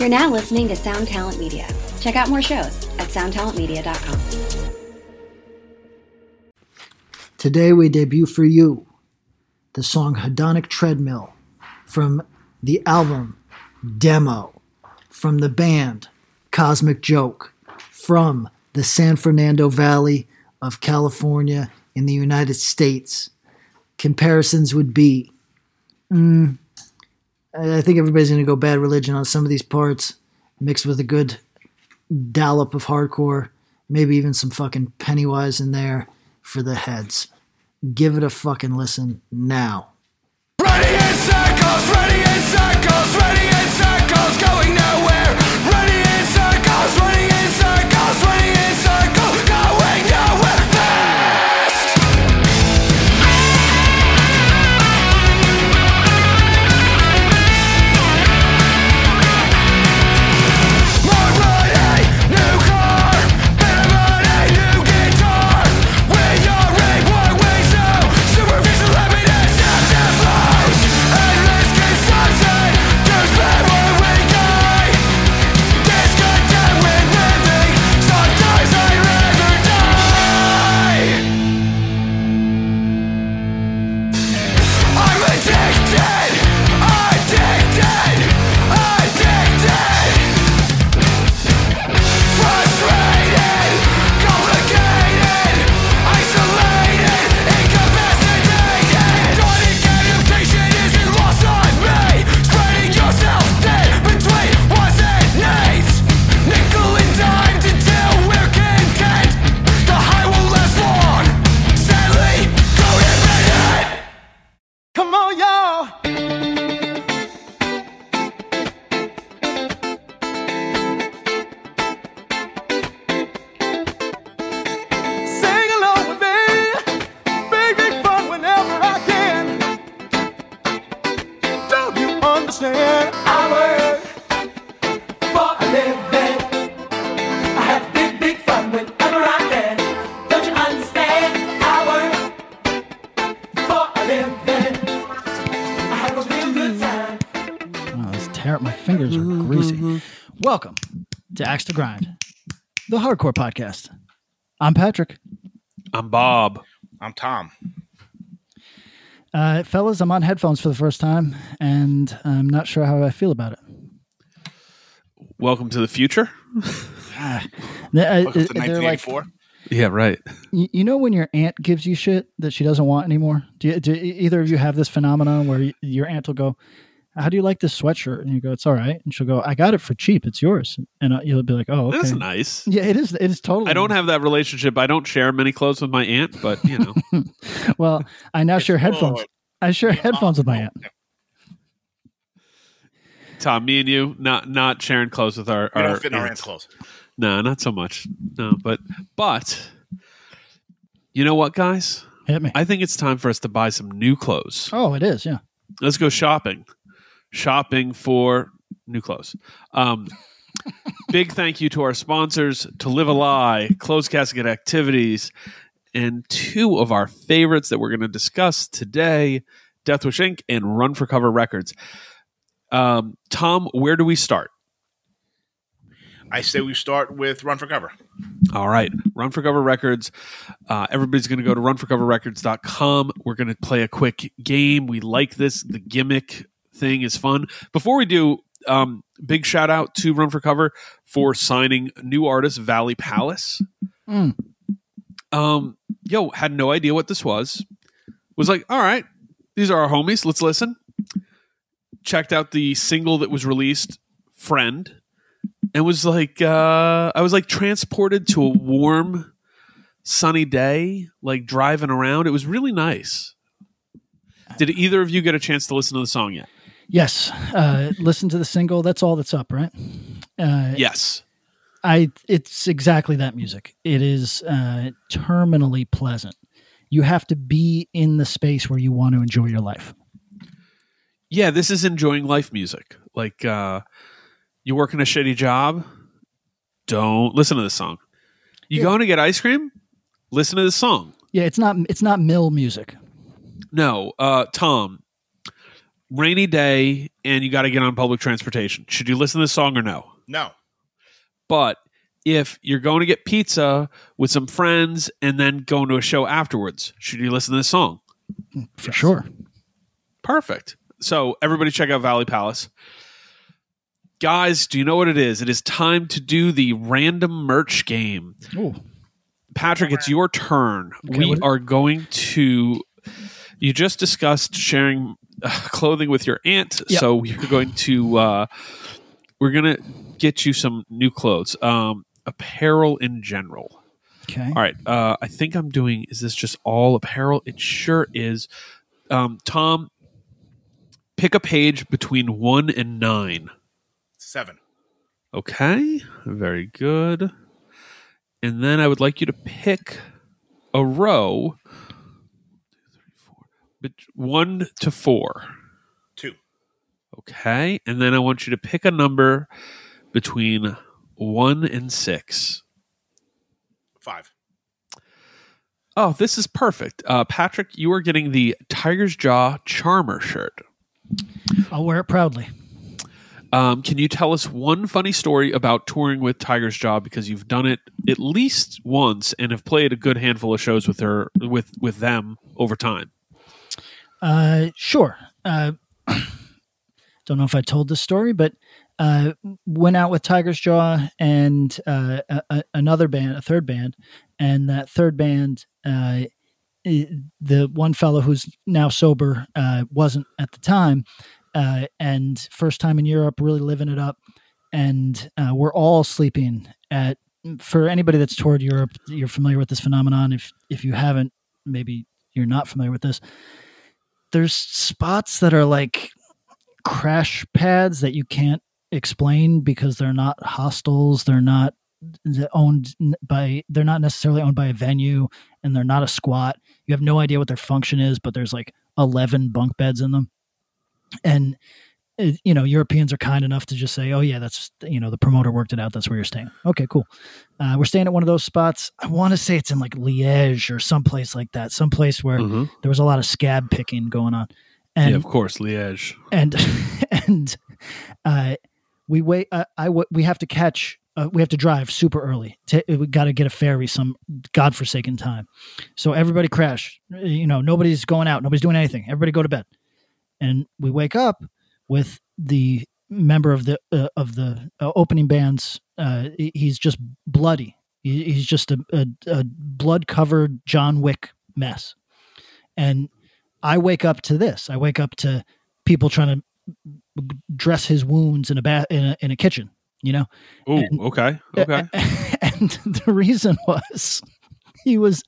You're now listening to Sound Talent Media. Check out more shows at soundtalentmedia.com. Today we debut for you the song Hedonic Treadmill from the album Demo from the band Cosmic Joke from the San Fernando Valley of California in the United States. Comparisons would be mm, I think everybody's going to go bad religion on some of these parts, mixed with a good dollop of hardcore, maybe even some fucking Pennywise in there for the heads. Give it a fucking listen now. In circles, in circles, in circles, going nowhere. In circles, running in circles, running in circles, Axe to Grind, the hardcore podcast. I'm Patrick. I'm Bob. I'm Tom. Uh, fellas, I'm on headphones for the first time, and I'm not sure how I feel about it. Welcome to the future. Uh, they're Welcome to like, 1984. Yeah, right. you you know, when your aunt gives you shit that she doesn't want anymore. Do, you, do either of you have this phenomenon where your aunt will go, "How do you like this sweatshirt?" And you go, "It's all right," and she'll go, "I got it for cheap. It's yours." And uh, you'll be like, "Oh, okay." That's nice. Yeah, it is. It is totally. I don't have that relationship. I don't share many clothes with my aunt, but you know, Well, I now share headphones. Lord. I share headphones with my aunt. Tom, me and you, not not sharing clothes with our. We our don't fit in our aunts. aunt's clothes. No, not so much. No, but but you know what, guys? Hit me. I think it's time for us to buy some new clothes. oh, it is. Yeah. Let's go shopping. Shopping for new clothes. Um, big thank you to our sponsors, To Live a Lie, Closed Casket Activities, and two of our favorites that we're going to discuss today Death Wish Inc. and Run for Cover Records. Um, Tom, where do we start? I say we start with Run for Cover. All right, Run for Cover Records. Uh, everybody's going to go to runforcoverrecords.com. We're going to play a quick game. We like this. The gimmick thing is fun. Before we do, um, big shout out to Run for Cover for signing new artist Valley Palace. Mm. Um, yo, had no idea what this was. Was like, all right, these are our homies. Let's listen. Checked out the single that was released, Friend and was like uh I was like transported to a warm sunny day like driving around it was really nice did either of you get a chance to listen to the song yet Yes. Uh, listen to the single. That's all that's up, right? Uh, yes I. It's exactly that music. It is uh, terminally pleasant. You have to be in the space where you want to enjoy your life. yeah this is enjoying life music like uh you working a shitty job don't listen to this song you Yeah. going to get ice cream listen to this song Yeah, it's not. It's not mill music. No, uh, Tom, rainy day and you got to get on public transportation. Should you listen to this song or no? No. But if you're going to get pizza with some friends and then going to a show afterwards, should you listen to this song? For sure. Perfect. So everybody check out Valley Palace. Guys, do you know what it is? It is time to do the random merch game. Ooh. Patrick, it's your turn. Okay, we are going to. You just discussed sharing clothing with your aunt, Yep. so we're going to. Uh, we're gonna get you some new clothes, um, apparel in general. Okay. All right. Uh, I think I'm doing. Is this just all apparel? It sure is. Um, Tom, pick a page between one and nine. Seven. Okay, very good. And then I would like you to pick a row, bet- one to four. Two. Okay, and then I want you to pick a number between one and six. Five. Oh, this is perfect. Uh, Patrick, you are getting the Tiger's Jaw Charmer shirt. I'll wear it proudly. Um, can you tell us one funny story about touring with Tiger's Jaw because you've done it at least once and have played a good handful of shows with her with with them over time? Uh, sure. Uh, don't know if I told this story, but uh, went out with Tiger's Jaw and uh, a, a- another band, a third band, and that third band, uh, the one fellow who's now sober uh, wasn't at the time, uh, and first time in Europe, really living it up, and uh, we're all sleeping at. For anybody that's toured Europe, you're familiar with this phenomenon. If if you haven't, maybe you're not familiar with this there's spots that are like crash pads that you can't explain because they're not hostels they're not owned by they're not necessarily owned by a venue and they're not a squat. You have no idea what their function is but there's like 11 bunk beds in them. And you know europeans are kind enough to just say oh yeah that's you know the promoter worked it out that's where you're staying okay cool uh, we're staying at one of those spots i want to say it's in like liège or someplace like that someplace where there was a lot of scab picking going on and yeah, of course, Liège. and and uh, we wait. Uh, I w- we have to catch. Uh, we have to drive super early. We got to get a ferry some godforsaken time. So everybody crash. You know, nobody's going out. Nobody's doing anything. Everybody go to bed. And we wake up with the member of the uh, of the uh, opening bands. Uh, he's just bloody. He, he's just a, a, a blood covered John Wick mess. And I wake up to this. I wake up to people trying to dress his wounds in a bath in a, in a kitchen. You know, Oh, okay, okay. and the reason was he was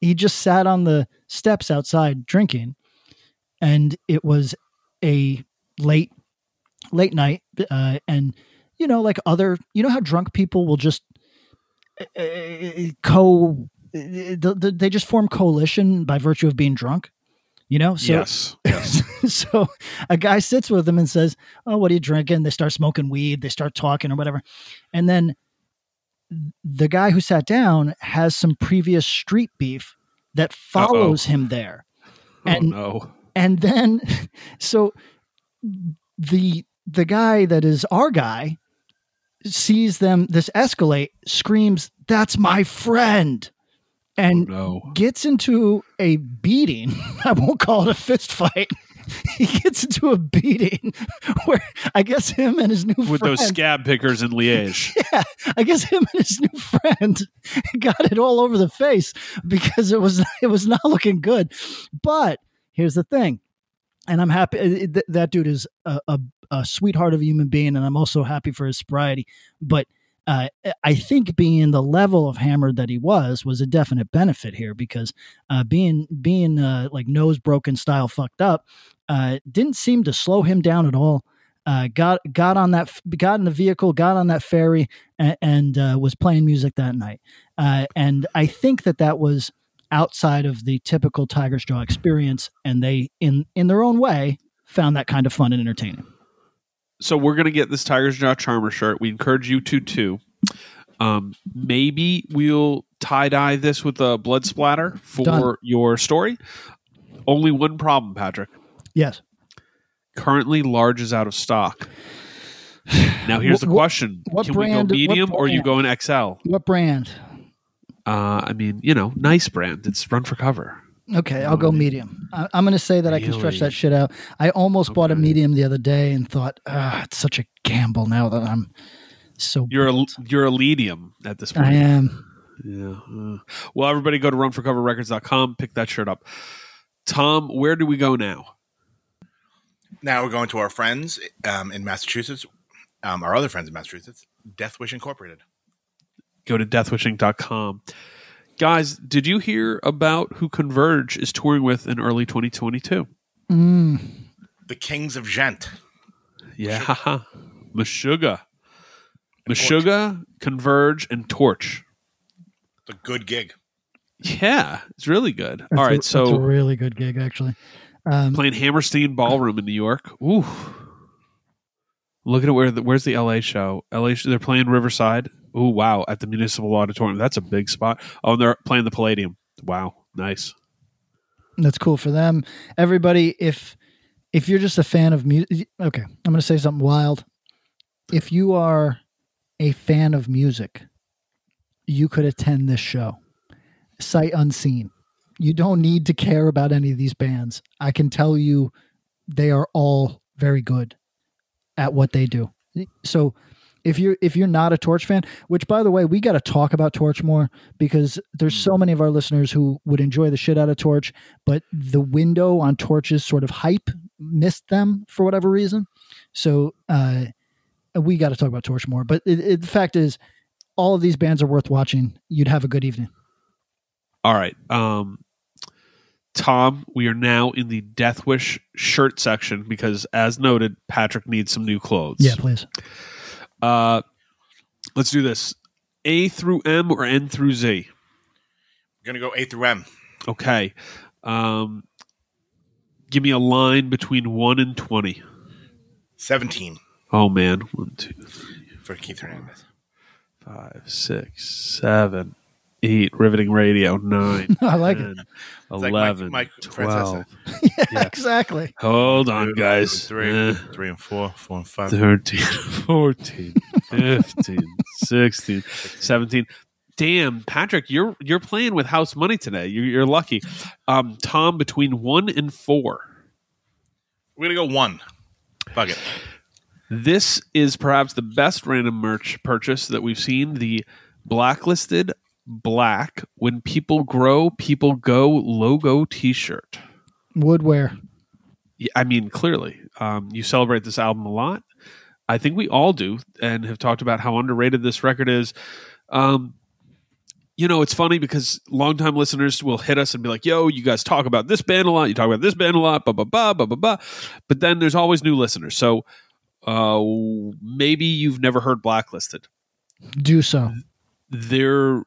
he just sat on the steps outside drinking, and it was a late late night, uh, and you know, like other, you know how drunk people will just uh, co. They just form coalition by virtue of being drunk, you know. So yes, yes. so a guy sits with them and says, "Oh, what are you drinking?" They start smoking weed. They start talking or whatever, and then the guy who sat down has some previous street beef that follows him there, Oh and no. and then so the the guy that is our guy sees them this escalate, screams, "That's my friend!" and oh, No. gets into a beating. I won't call it a fist fight. he gets into a beating where I guess him and his new friend With friend, those scab pickers in Liège. yeah, I guess him and his new friend got it all over the face because it was it was not looking good. But here's the thing, and I'm happy uh, th- that dude is a, a, a sweetheart of a human being, and I'm also happy for his sobriety. But uh, I think being the level of hammered that he was was a definite benefit here because uh, being being uh, like nose broken style fucked up uh, didn't seem to slow him down at all. Uh, got got on that got in the vehicle, got on that ferry, and, and was playing music that night. And I think that that was outside of the typical Tiger's Jaw experience, and they in in their own way found that kind of fun and entertaining. so we're gonna get this Tiger's Jaw Charmer shirt. We encourage you to too. Um, maybe we'll tie dye this with a blood splatter for Done. your story. Only one problem, Patrick. Yes. Currently, large is out of stock. Now, here's the What- what- question: what Can brand- we go medium or you go in XL? What brand? Uh, I mean, you know, nice brand. It's run for cover. Okay, I'll go medium. I, I'm going to say that I can stretch that shit out. I almost bought a medium the other day and thought, ah, it's such a gamble now that I'm so. You're a you're a medium at this point. I am. Yeah. uh, Well, everybody go to runforcoverrecords.com, pick that shirt up. Tom, where do we go now? Now we're going to our friends um, in Massachusetts, um, our other friends in Massachusetts, Death Wish Incorporated. Go to deathwishinc.com. Guys, did you hear about who Converge is touring with in early 2022? Mm, The Kings of Gent. Yeah. Meshuggah. Meshuggah, Converge, and Torche. It's a good gig. Yeah, it's really good. that's All a- right, that's a so really good gig, actually. Um, playing Hammerstein Ballroom in New York. Ooh. Looking at where the, where's the LA show? LA they're playing Riverside. Ooh, wow, at the Municipal Auditorium. That's a big spot. Oh, they're playing the Palladium. Wow, nice. that's cool for them. Everybody, if if you're just a fan of music, okay, I'm going to say something wild. If you are a fan of music, you could attend this show, sight unseen. You don't need to care about any of these bands. I can tell you, they are all very good at what they do. So, if you're if you're not a Torche fan, which by the way, we got to talk about Torche more because there's so many of our listeners who would enjoy the shit out of Torche, but the window on Torche's sort of hype missed them for whatever reason. So uh, we got to talk about Torche more. But it, it, the fact is, all of these bands are worth watching. You'd have a good evening. All right. Um Tom, we are now in the Death Wish shirt section because as noted, Patrick needs some new clothes. Yeah, please. Uh let's do this. A through M or N through Z? We're going to go A through M. Okay. Um, give me a line between 1 and 20. 17 Oh, man. One, two, for Keith Hernandez. five, six, seven, eight. Riveting radio. Nine. I like it. 10, like 11, Mike- Mike 12. Yeah, Yeah. exactly. Hold on, guys. Three, Eh, three and four, four and five. 13, 14, 15, 16, 17. Damn, Patrick, you're you're playing with house money today. You're, you're lucky. Um, Tom, between one and four. We're going to go one. Fuck it. This is perhaps the best random merch purchase that we've seen. The blacklisted black when people grow, people go logo T-shirt. Woodwear. Yeah, I mean, clearly, um, you celebrate this album a lot. I think we all do, and have talked about how underrated this record is. Um, you know, it's funny because longtime listeners will hit us and be like, "Yo, you guys talk about this band a lot. You talk about this band a lot." Blah blah blah blah blah blah. But then there's always new listeners. So uh, maybe you've never heard Blacklisted. Do so. They're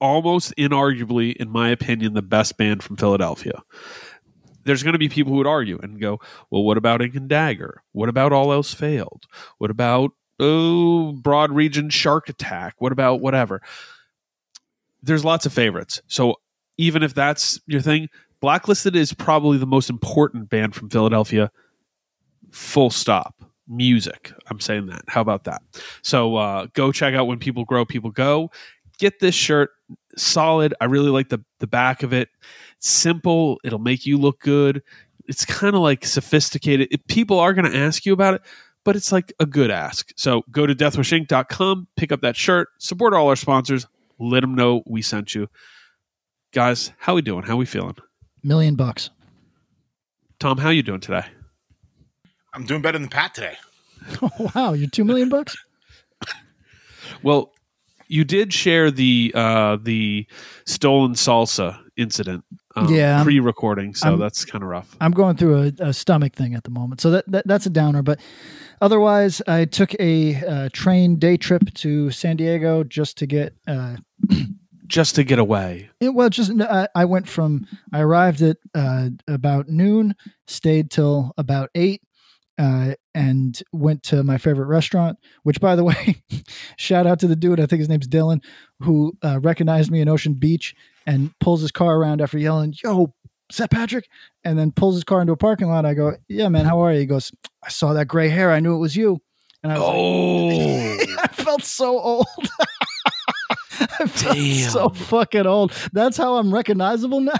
almost inarguably, in my opinion, the best band from Philadelphia. There's going to be people who would argue and go, well, what about Ink and Dagger? What about All Else Failed? What about, oh, Broad Region Shark Attack? What about whatever? There's lots of favorites. So even if that's your thing, Blacklisted is probably the most important band from Philadelphia. Full stop. Music. I'm saying that. How about that? So uh, go check out When People Grow, People Go. Get this shirt. Solid. I really like the the back of it. Simple. It'll make you look good. It's kind of like sophisticated. It, people are going to ask you about it, but it's like a good ask. So go to deathwishinc.com, pick up that shirt, support all our sponsors, let them know we sent you. Guys, how we doing? How we feeling? Million bucks. Tom, how you doing today? I'm doing better than Pat today. Oh, wow, you're two million bucks. Well, you did share the uh, the stolen salsa incident, um, Yeah, pre-recording, so I'm- that's kind of rough. I'm going through a, a stomach thing at the moment, so that, that that's a downer. But otherwise, I took a uh, train day trip to San Diego just to get. Uh, Just to get away. it, well, just I, I went from I arrived at uh, about noon, stayed till about eight, uh, and went to my favorite restaurant. Which, by the way, shout out to the dude. I think his name's Dylan, who uh, recognized me in Ocean Beach and pulls his car around after yelling, "Yo, Is that Patrick? And then pulls his car into a parking lot. I go, Yeah, man, how are you? He goes, I saw that gray hair. I knew it was you. And I was Oh, like, I felt so old. I felt Damn. so fucking old. That's how I'm recognizable now.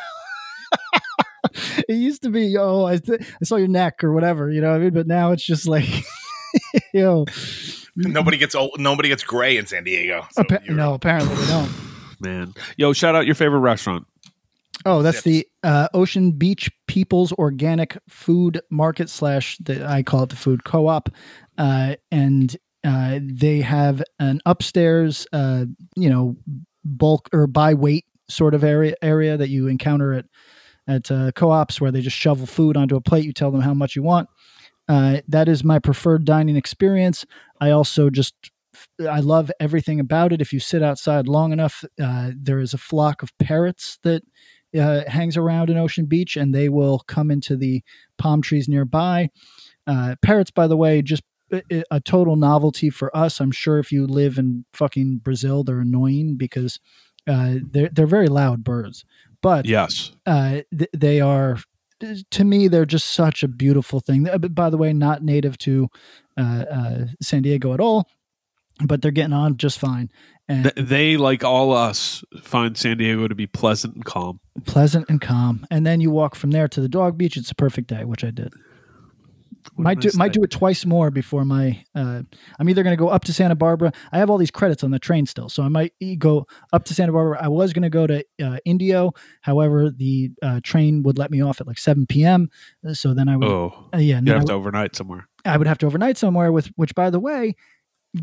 it used to be, yo, I, th- I saw your neck or whatever, you know what I mean? But now it's just like, yo, Nobody gets old. Nobody gets gray in San Diego. So appa- no, apparently they don't. man. Yo, shout out your favorite restaurant. Oh, that's Zips. the uh, Ocean Beach People's Organic Food Market slash the, I call it the food co-op, uh, and uh, they have an upstairs, uh, you know, bulk or by weight sort of area area that you encounter at at uh, co-ops where they just shovel food onto a plate. You tell them how much you want. Uh, that is my preferred dining experience. I also just I love everything about it. If you sit outside long enough, uh, there is a flock of parrots that uh, hangs around in Ocean Beach, and they will come into the palm trees nearby. Uh, parrots, by the way, just a, a total novelty for us. I'm sure if you live in fucking Brazil, they're annoying because uh, they're they're very loud birds. But Yes. uh, th- they are to me they're just such a beautiful thing. Uh, by the way not native to uh, uh, san diego at all but they're getting on just fine. And they, like all us, find San Diego to be pleasant and calm. pleasant and calm. And then you walk from there to the dog beach. It's a perfect day which i did might do nice might do it twice more before my uh, i'm either going to go up to santa barbara i have all these credits on the train still so i might e- go up to santa barbara i was going to go to uh, indio however the uh, train would let me off at like 7 p.m so then i would Oh, uh, yeah and you then I have to overnight somewhere. I would have to overnight somewhere with which by the way,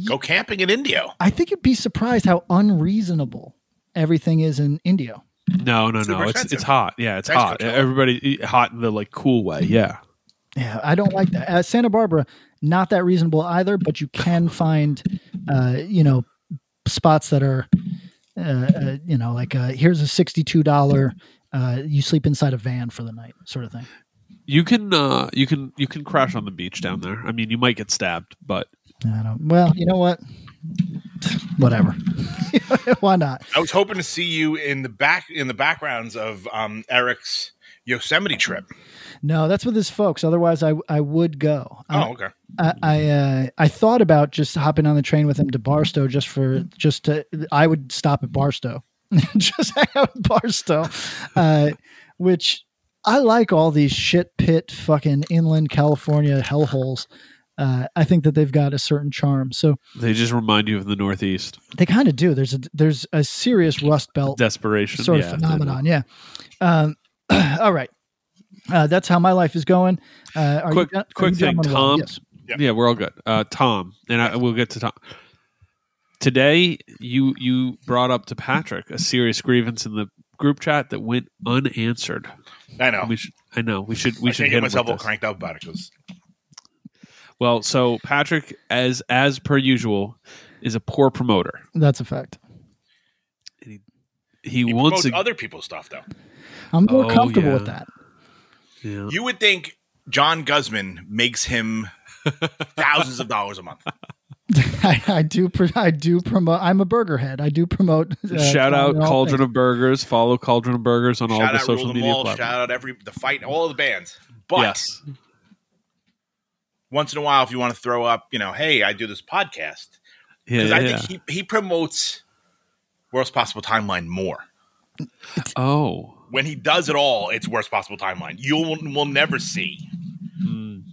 Go camping in Indio. I think you'd be surprised how unreasonable everything is in Indio. No, no, Super no. It's expensive. it's hot. Yeah, it's Thanks, hot. Coachella. Everybody hot in the like cool way. Yeah. Yeah, I don't like that. Uh, Santa Barbara, not that reasonable either, but you can find, uh, you know, spots that are, uh, uh, you know, like uh, here's a sixty-two dollar, uh, you sleep inside a van for the night, sort of thing. You can uh you can you can crash on the beach down there. I mean, you might get stabbed, but I don't. Well, you know what? Whatever. Why not? I was hoping to see you in the back in the backgrounds of um, Eric's Yosemite trip. No, that's with his folks. Otherwise, I I would go. Oh, okay. I I, uh, I thought about just hopping on the train with him to Barstow just for just to. I would stop at Barstow, just hang out at Barstow, uh, which I like all these shit pit fucking inland California hellholes. Uh, I think that they've got a certain charm. So they just remind you of the Northeast they kind of do. There's a there's a serious Rust Belt desperation sort yeah, of phenomenon. Yeah. Um, all right. Uh, that's how my life is going. Uh, are Quick- you, are quick you thing. Tom. Yes. Yeah, we're all good. Uh, Tom, and I, we'll get to Tom. Today, you you brought up to Patrick a serious grievance in the group chat that went unanswered. I know. We should, I know we should we I should get him myself with all cranked up about it because Well, so Patrick, as as per usual, is a poor promoter. That's a fact. He he wants promotes to. other people's stuff though. I'm more Oh, comfortable yeah. with that. Yeah. You would think John Guzman makes him thousands of dollars a month. I, I do. I do promote. I'm a burger head. I do promote. uh, Shout out Cauldron things. of Burgers. Follow Cauldron of Burgers on all the social media Mall, platforms. shout out every the fight, all the bands. But yes, once in a while, if you want to throw up, you know, hey, I do this podcast yeah, because yeah, I yeah. think he he promotes Worst Possible Timeline more. oh, When he does it all, it's Worst Possible Timeline. You will, will never see Mm,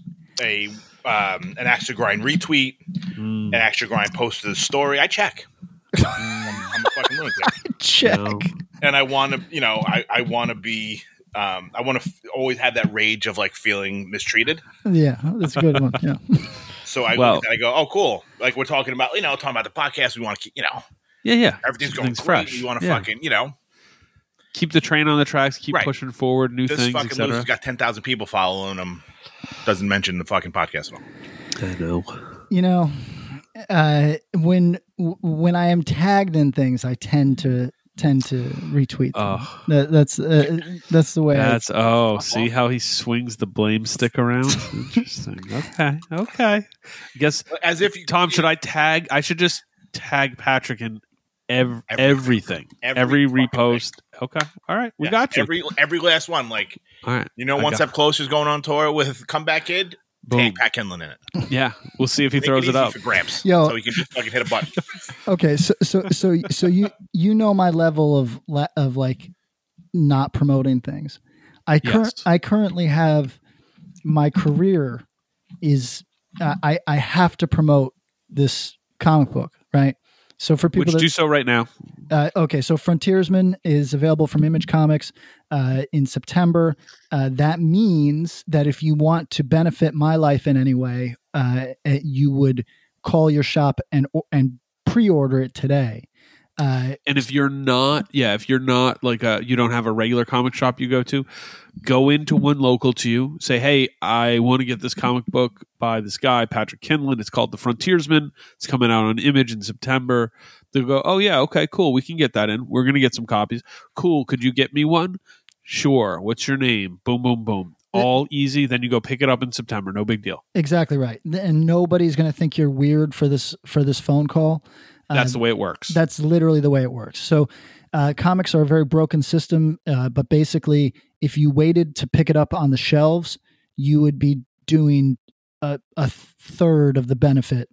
a um, an extra grind retweet, mm, an extra grind post to the story. I check. I'm, I'm a fucking lunatic. Check. no. and I want to, you know, I, I want to be, um, I want to f- always have that rage of like feeling mistreated. Yeah, that's a good one. Yeah. So I Well- look I go, oh, cool. Like we're talking about, you know, talking about the podcast. We want to keep, you know, Yeah, yeah. everything's going Everything's great. fresh. We want to Yeah. fucking, you know, Keep the train on the tracks. Keep Right. pushing forward. New this things, fucking etc. loser's got 10,000 people following him. Doesn't mention the fucking podcast at all. I know. You know, uh, when when I am tagged in things, I tend to tend to retweet. them. Oh, That, that's uh, that's the way. I, that's oh. See how he swings the blame stick around. Interesting. Okay. Okay. I guess As if you, Tom, should I tag? I should just tag Patrick in Ev- Everything. everything, Every every, repost. Okay, all right, we Yeah, got you. Every every last one. Like all right, you know, I one step closer is going on tour with Comeback Kid. Boom. Take Pat Kindlon in it. Yeah, we'll see if he Make throws it, easy up. for Gramps. Yo. so he can just fucking hit a button. Okay, so so so so you you know my level of la- of like not promoting things. I cur- Yes. I currently have my career is uh, I I have to promote this comic book, right? So for people Which that do so right now. uh, okay, so Frontiersman is available from Image Comics uh, in September. Uh, that means that if you want to benefit my life in any way, uh, uh, you would call your shop and and pre-order it today. Uh, And if you're not, yeah, if you're not like a, you don't have a regular comic shop you go to, go into one local to you. Say, hey, I want to get this comic book by this guy Patrick Kindlon. It's called The Frontiersman. It's coming out on Image in September. They'll go, oh yeah, okay, cool. We can get that in. We're gonna get some copies. Cool. Could you get me one? Sure. What's your name? Boom, boom, boom. All easy. Then you go pick it up in September. No big deal. exactly right, and nobody's going to think you're weird for this for this phone call. That's Uh, the way it works. That's literally the way it works. So, uh, comics are a very broken system, uh, but basically, if you waited to pick it up on the shelves, you would be doing a, a third of the benefit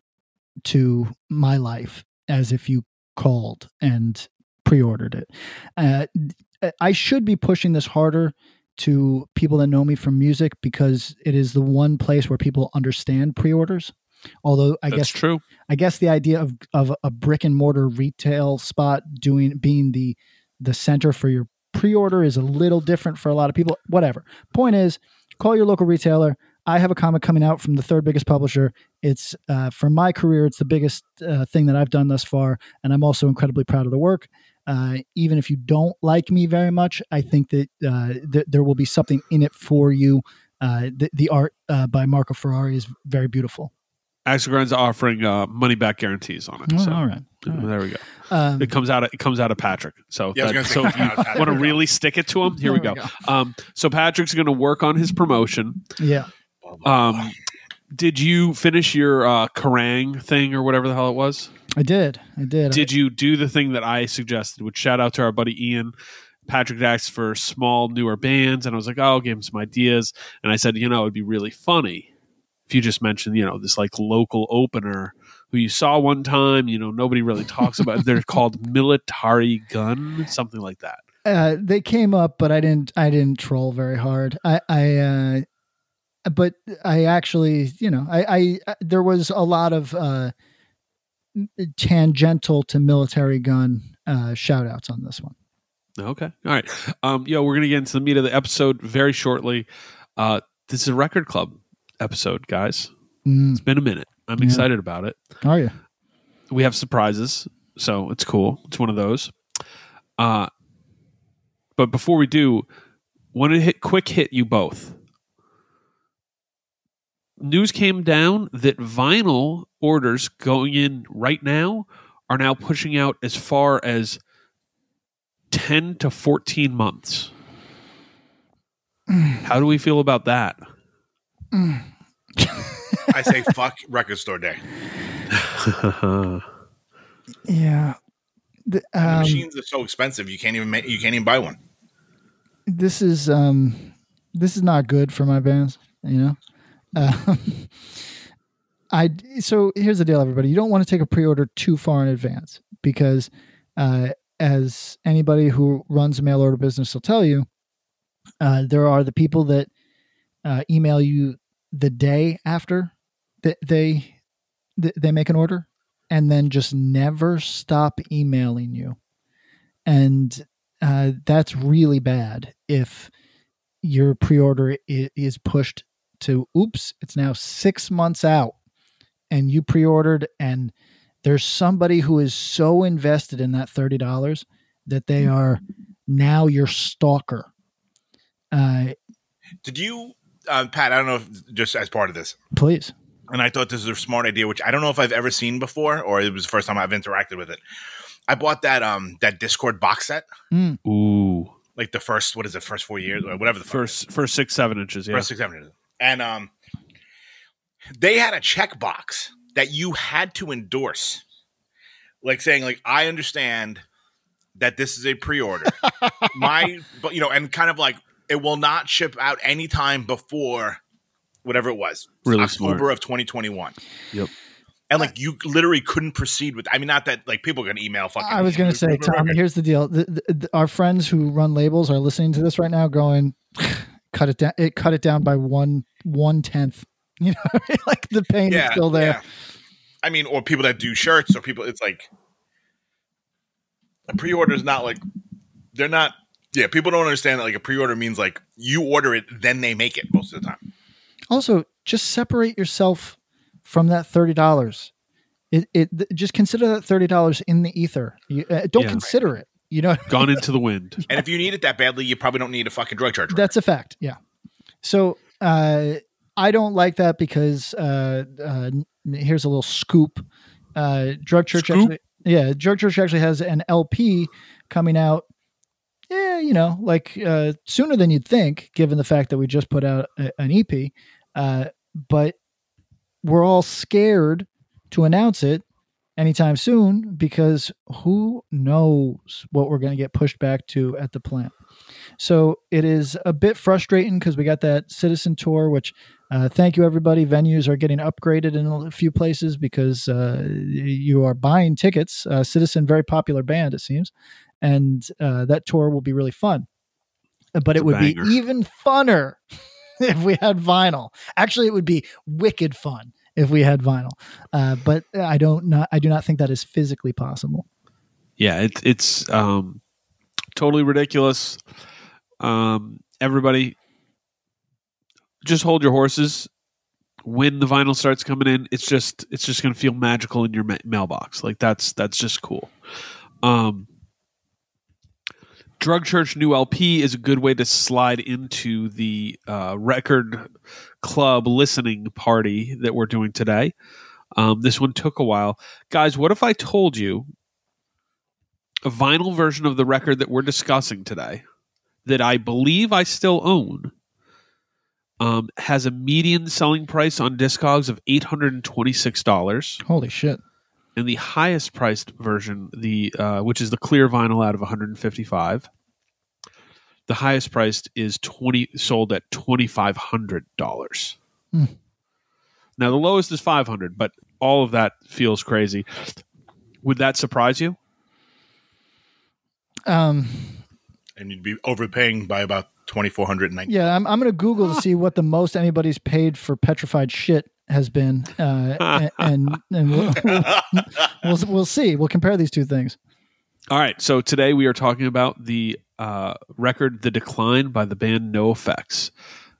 to my life as if you called and pre-ordered it. Uh, I should be pushing this harder to people that know me from music because it is the one place where people understand pre-orders. Although I That's guess true. I guess the idea of of a brick and mortar retail spot doing being the the center for your pre-order is a little different for a lot of people. Whatever. Point is, call your local retailer. I have a comic coming out from the third biggest publisher. It's uh, for my career, it's the biggest uh, thing that I've done thus far, and I'm also incredibly proud of the work. Uh, even if you don't like me very much, I think that uh, th- there will be something in it for you. Uh, the, the art uh, by Marco Ferrari is very beautiful. Axe to Grind's offering uh, money back guarantees on it. Oh, so all right. All right. there we go. Um, It comes out. Of, it comes out of Patrick. So, Yeah, I that- so if comes out of you want to really stick it to him, here we go. we Um, so Patrick's going to work on his promotion. yeah. Um, did you finish your uh, Kerrang thing or whatever the hell it was? I did. I did. Did you do the thing that I suggested? Which shout out to our buddy Ian. Patrick asked for small, newer bands, and I was like, "Oh, I'll give him some ideas." And I said, "You know, it'd be really funny if you just mentioned, you know, this like local opener who you saw one time. You know, nobody really talks about. They're called Militarie Gun, something like that. uh, they came up, but I didn't. I didn't troll very hard. I. I uh, but I actually, you know, I, I. There was a lot of uh, tangential to military gun uh, shout outs on this one. Okay, all right. Um, yo, we're gonna get into the meat of the episode very shortly. Uh, this is a record club episode, guys. Mm, It's been a minute. I'm Yeah. excited about it. are you? we have surprises, so it's cool. It's one of those. Uh, but before we do, want to hit quick hit you both. News came down that vinyl orders going in right now are now pushing out as far as 10 to 14 months. How do we feel about that? I say fuck record store day. Yeah. The, The um, machines are so expensive you can't even make, you can't even buy one. this is um this is not good for my bands you know um, i so here's the deal everybody you don't want to take a pre-order too far in advance because uh as anybody who runs a mail order business will tell you uh there are the people that uh, email you the day after that they they make an order and then just never stop emailing you. And uh, that's really bad if your pre-order is pushed to oops it's now six months out and you pre-ordered and there's somebody who is so invested in that $30 that they are now your stalker. Uh, Did you, uh, Pat? I don't know if just as part of this, please and I thought this was a smart idea, which I don't know if I've ever seen before, or it was the first time I've interacted with it. I bought that um that Dischord box set, Ooh. like the first what is it, first four years or whatever the fuck. First, first six, seven inches. Yeah. First six, seven years. and um, they had a checkbox that you had to endorse like saying like I understand that this is a pre-order. My, but you know, and kind of like it will not ship out anytime before whatever it was, Really October smart. of 2021. Yep. And like you literally couldn't proceed with. I mean, not that like people are gonna email fucking. I was going to say, Tom. Here's the deal: the, the, the- our friends who run labels are listening to this right now, going, "Cut it down! It cut it down by one one tenth." You know, like the pain is still there. yeah. I mean, or people that do shirts, or people. It's like a pre-order is not like they're not. Yeah, people don't understand that like a pre-order means like you order it, then they make it most of the time. Also, just separate yourself from that thirty dollars. It, it just consider that thirty dollars in the ether. You, uh, don't Yeah. consider it. You know, Gone into the wind. And if you need it that badly, you probably don't need a fucking drug charge. That's a fact. Yeah. So uh, I don't like that because uh, uh, here's a little scoop. Uh, Drug Church Scoop? actually, yeah, Drug Church actually has an LP coming out. Yeah, you know, like uh, sooner than you'd think, given the fact that we just put out a, an EP. Uh, but we're all scared to announce it anytime soon because who knows what we're going to get pushed back to at the plant. So it is a bit frustrating because we got that citizen tour, which uh, thank you everybody. Venues are getting upgraded in a few places because uh, you are buying tickets. Uh, citizen, very popular band, it seems, and uh, that tour will be really fun. But It's it would be even funner if we had vinyl. Actually, it would be wicked fun if we had vinyl. Uh, but I don't not I do not think that is physically possible. Yeah, it's it's um, totally ridiculous. Um, everybody, just hold your horses. When the vinyl starts coming in, it's just it's just going to feel magical in your ma- mailbox. Like that's that's just cool. Um, Drug Church new LP is a good way to slide into the uh, record club listening party that we're doing today. Um, this one took a while, guys. What if I told you a vinyl version of the record that we're discussing today that I believe I still own um, has a median selling price on Discogs of eight hundred and twenty six dollars, Holy shit! And the highest priced version, the uh, which is the clear vinyl out of one hundred and fifty five. The highest priced is twenty sold at twenty five hundred dollars. Hmm. Now the lowest is five hundred, but all of that feels crazy. Would that surprise you? Um, and you'd be overpaying by about twenty four hundred ninety. Yeah, I'm, I'm going to Google to see what the most anybody's paid for petrified shit has been, uh, and and we'll, we'll, we'll we'll see. We'll compare these two things. All right, so today we are talking about the uh, record "The Decline" by the band NoFX.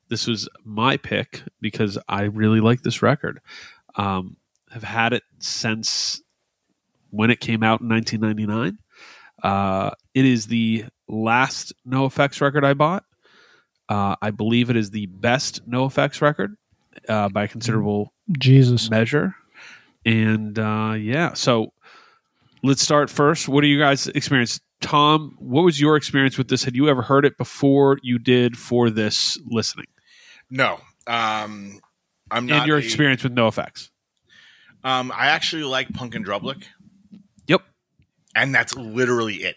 This was my pick because I really like this record. Um, have had it since when it came out in 1999. Uh, it is the last NoFX record I bought. Uh, I believe it is the best NoFX record uh, by a considerable Jesus, measure. And uh, yeah, so let's start first. What do you guys' experience? Tom, what was your experience with this? Had you ever heard it before you did for this listening? No, um, I'm not. and your a- experience with NoFX? Um, I actually like Punk in Drublic, Yep. and that's literally it.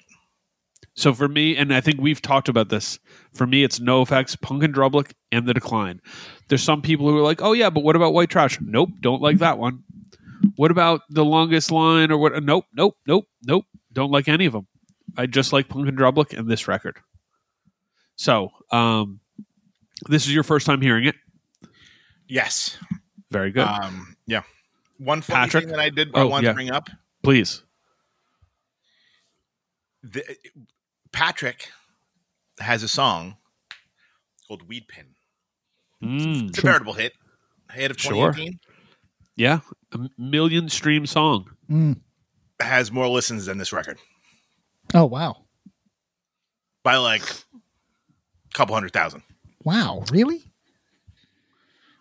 So for me, and I think we've talked about this. For me, it's NoFX, Punk in Drublic, and The Decline. There's some people who are like, "Oh yeah, but what about White Trash?" Nope, don't like that one. What about The Longest Line or what? Nope, nope, nope, nope. Don't like any of them. I just like Punk in Drublic and this record. So, um, this is your first time hearing it. Yes. Very good. Um, yeah. One Patrick? thing that I did I Oh, wanted yeah. to bring up. Please. The, Patrick has a song called Weed Pin. Mm, It's a veritable hit. Hit of Sure. 2018. yeah, a million stream song. Mm. Has more listens than this record Oh wow, by like a couple hundred thousand. wow, really?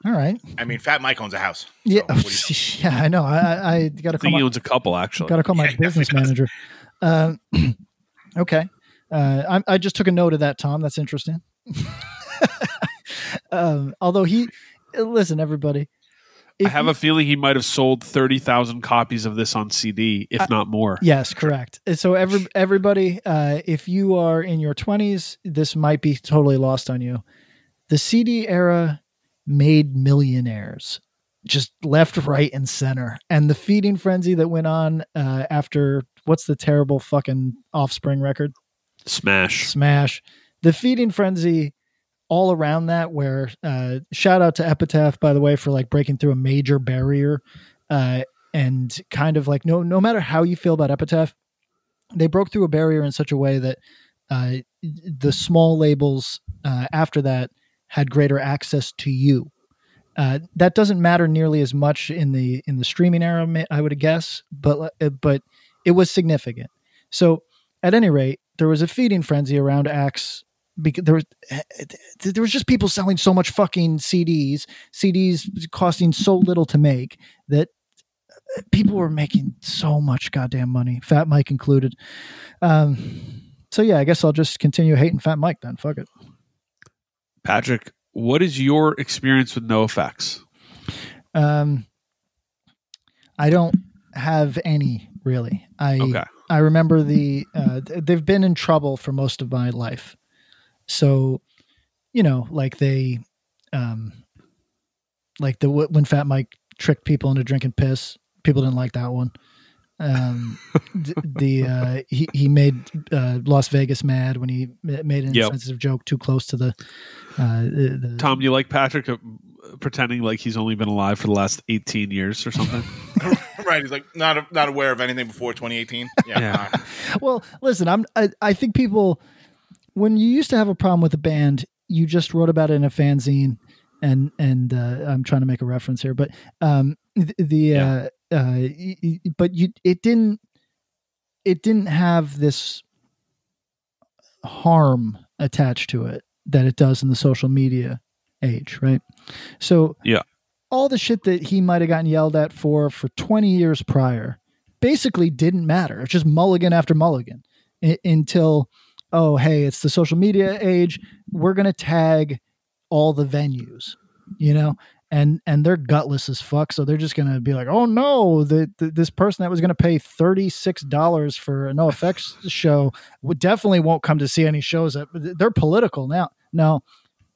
All right. I mean, Fat Mike owns a house. Yeah, So, what you know? yeah, I know. I, I, I got to call think he my, owns a couple actually. got to call my Yeah, business manager. Um, okay, uh, I, I just took a note of that, Tom. That's interesting. um, although he, listen, everybody, I have you- a feeling he might have sold thirty thousand copies of this on CD, if not more. Yes, correct. So every everybody, uh, if you are in your twenties, this might be totally lost on you. The CD era made millionaires, just left, right, and center. And the feeding frenzy that went on uh, after what's the terrible fucking Offspring record? Smash. Smash. The feeding frenzy all around that where uh shout out to Epitaph by the way for like breaking through a major barrier uh and kind of like no no matter how you feel about Epitaph they broke through a barrier in such a way that uh the small labels uh after that had greater access to you uh, that doesn't matter nearly as much in the in the streaming era, I would guess, but uh, but it was significant. So, at any rate, there was a feeding frenzy around acts because there was there was just people selling so much fucking CDs, CDs costing so little to make that people were making so much goddamn money, Fat Mike included. Um, so yeah, I guess I'll just continue hating Fat Mike then. Fuck it. Patrick, what is your experience with NoFX? Um, I don't have any really. I Okay. I remember the uh, they've been in trouble for most of my life, so you know, like they, um, like the when Fat Mike tricked people into drinking piss. People didn't like that one. Um, the uh, he he made uh, Las Vegas mad when he made an Yep. insensitive joke too close to the. Uh, the, Tom, you like Patrick uh, pretending like he's only been alive for the last 18 years or something? right. He's like not not aware of anything before 2018. Yeah. Yeah. well, listen, I'm I, I think people when you used to have a problem with a band, you just wrote about it in a fanzine and and uh, I'm trying to make a reference here, but um the, the Yeah. uh, uh y- y- but you it didn't it didn't have this harm attached to it that it does in the social media age, right? So Yeah. All the shit that he might have gotten yelled at for for 20 years prior basically didn't matter. It's just mulligan after mulligan I- until, oh, hey, it's the social media age. We're going to tag all the venues, you know? And, and they're gutless as fuck. So they're just going to be like, oh no, the, the, this person that was going to pay $36 for a NoFX show definitely won't come to see any shows. That, they're political now. No,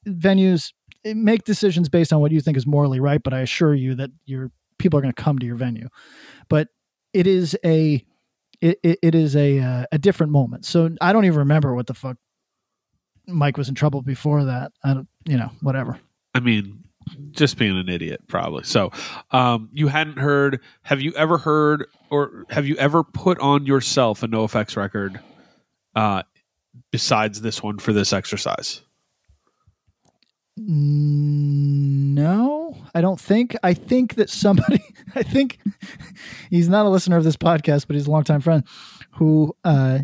venues make decisions based on what you think is morally right, but I assure you that your people are going to come to your venue. But it is a it, it, it is a uh, a different moment. So I don't even remember what the fuck Mike was in trouble before that. I don't, you know, whatever. I mean, just being an idiot, probably. So, um, you hadn't heard. Have you ever heard, or have you ever put on yourself a NoFX record, uh, besides this one for this exercise? No, I don't think. I think that somebody, I think he's not a listener of this podcast, but he's a longtime friend who uh,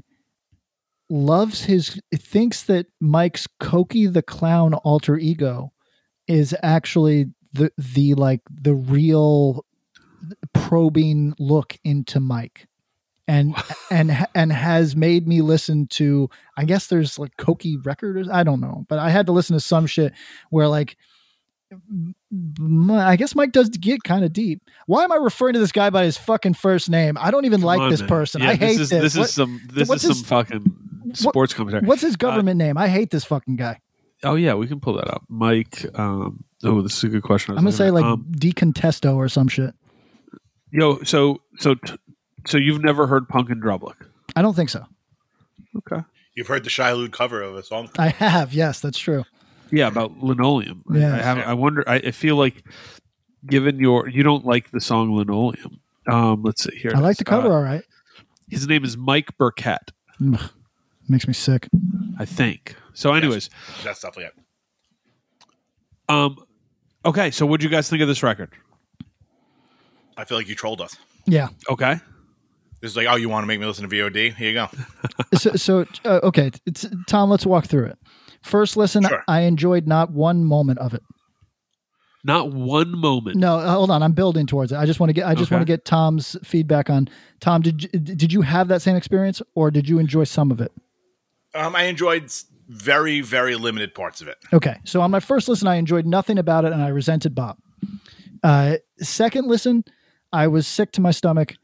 loves his, thinks that Mike's Cokie the Clown alter ego is actually the, the like the real probing look into Mike. And and and has made me listen to I guess there's like Cokie records I don't know but I had to listen to some shit where like I guess Mike does get kind of deep. Why am I referring to this guy by his fucking first name? I don't even Come like on, this man. person. Yeah, I hate is, this. This What- is some. This what's is some his- fucking sports commentary. What's his government name? I hate this fucking guy. Oh yeah, we can pull that up, Mike. Um, oh, this is a good question. I'm gonna say at. like Um, decontesto or some shit. yo, so so t- so you've never heard Punk in Drublic? I don't think so. Okay. You've heard the Shiloh cover of a song. I have. Yes, that's true. Yeah, about linoleum. I- Yes. I, have, I wonder. I, I feel like, given your, you don't like the song linoleum. Um, let's see here. I like the cover. Uh, all right. his name is Mike Burkett, Ugh, makes me sick. I think. So, anyways, That's definitely it. um, okay. So, what do you guys think of this record? I feel like you trolled us. Yeah. Okay. This is like, oh, you want to make me listen to VOD? Here you go. so, so uh, okay, it's, Tom. Let's walk through it. First listen, Sure. I enjoyed not one moment of it. Not one moment. No, uh, hold on. I'm building towards it. I just want to get. I just Okay. want to get Tom's feedback on. Tom, did you, did you have that same experience, or did you enjoy some of it? Um, I enjoyed very, very limited parts of it. Okay, so on my first listen, I enjoyed nothing about it, and I resented Bob. Uh, second listen, I was sick to my stomach.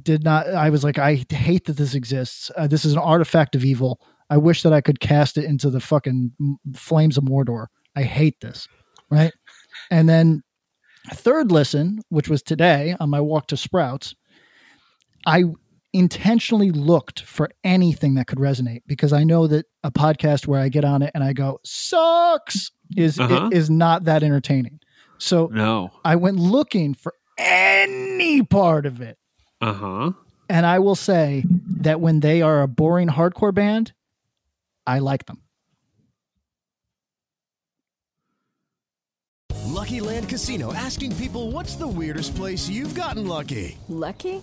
Did not. I was like, I hate that this exists. Uh, this is an artifact of evil. I wish that I could cast it into the fucking flames of Mordor. I hate this. Right. And then third listen, which was today on my walk to Sprouts, I intentionally looked for anything that could resonate because I know that a podcast where I get on it and I go sucks is Uh-huh. is not that entertaining. So No. I went looking for any part of it. Uh huh. And I will say that when they are a boring hardcore band, I like them. Lucky Land Casino asking people what's the weirdest place you've gotten lucky? Lucky?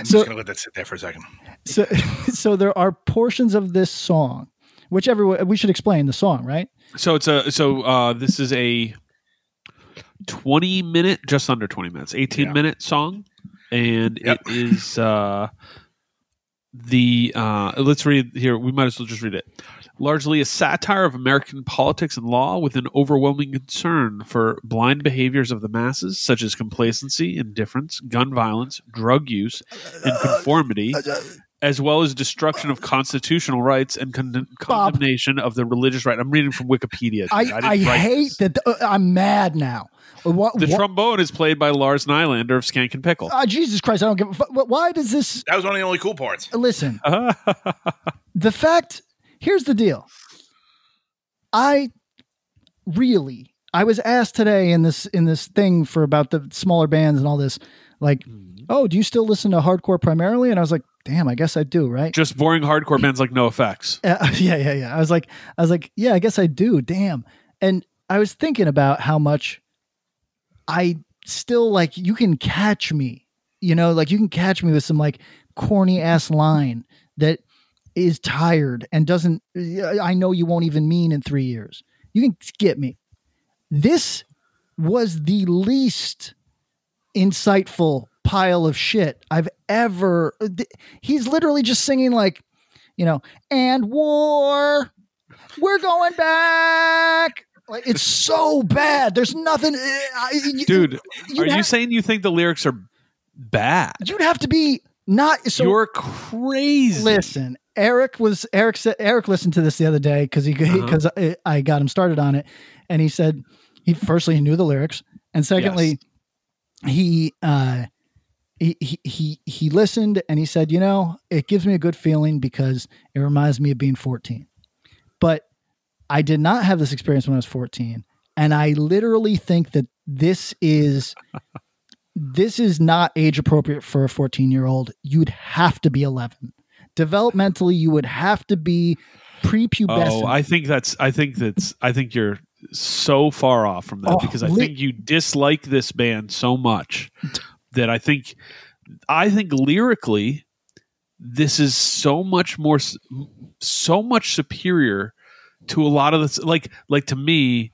I'm So- just gonna let that sit there for a second. So so there are portions of this song, which everyone we should explain the song, right? So it's a so uh this is a 20 minute just under 20 minutes 18 Yeah. minute song and Yep. it is uh the uh let's read here we might as well just read it largely a satire of american politics and law with an overwhelming concern for blind behaviors of the masses such as complacency indifference gun violence drug use and conformity as well as destruction of constitutional rights and con- condemnation of the religious right. I'm reading from Wikipedia. I, dude. I, hate this. that. uh, I'm mad now. What, The what- trombone is played by Lars Nylander of Skankin' Pickle. Ah, Jesus Christ! I don't give. a fu- Why does this? That was one of the only cool parts. Listen, the fact. Here's the deal. I really. I was asked today in this in this thing for about the smaller bands and all this, like, Mm-hmm. oh, do you still listen to hardcore primarily? And I was like, damn, I guess I do, right? Just boring hardcore bands like NoFX. Uh, yeah, yeah, yeah. I was like, I was like, yeah, I guess I do. Damn. And I was thinking about how much I still like. You can catch me, you know, like you can catch me with some like corny ass line that is tired and doesn't. I know you won't even mean in three years. You can get me. This was the least insightful pile of shit I've ever. He's literally just singing like, you know, and war. We're going back. Like it's so bad. There's nothing, uh, I- Dude, you'd are you saying you think the lyrics are bad? You'd have to be not so. You're crazy. Listen, Eric was Eric said Eric listened to this the other day because he Uh-huh. because I, I got him started on it, and he said he firstly he knew the lyrics, and secondly he uh he, he he he listened and he said, you know, it gives me a good feeling because it reminds me of being 14. But I did not have this experience when I was 14, and I literally think that this is this is not age appropriate for a 14 year old. You'd have to be 11. Developmentally, you would have to be prepubescent. Oh, I think that's. I think that's. I think you're so far off from that Oh, because I li- think you dislike this band so much that I think. I think lyrically, this is so much more, so much superior to a lot of this. Like, like to me,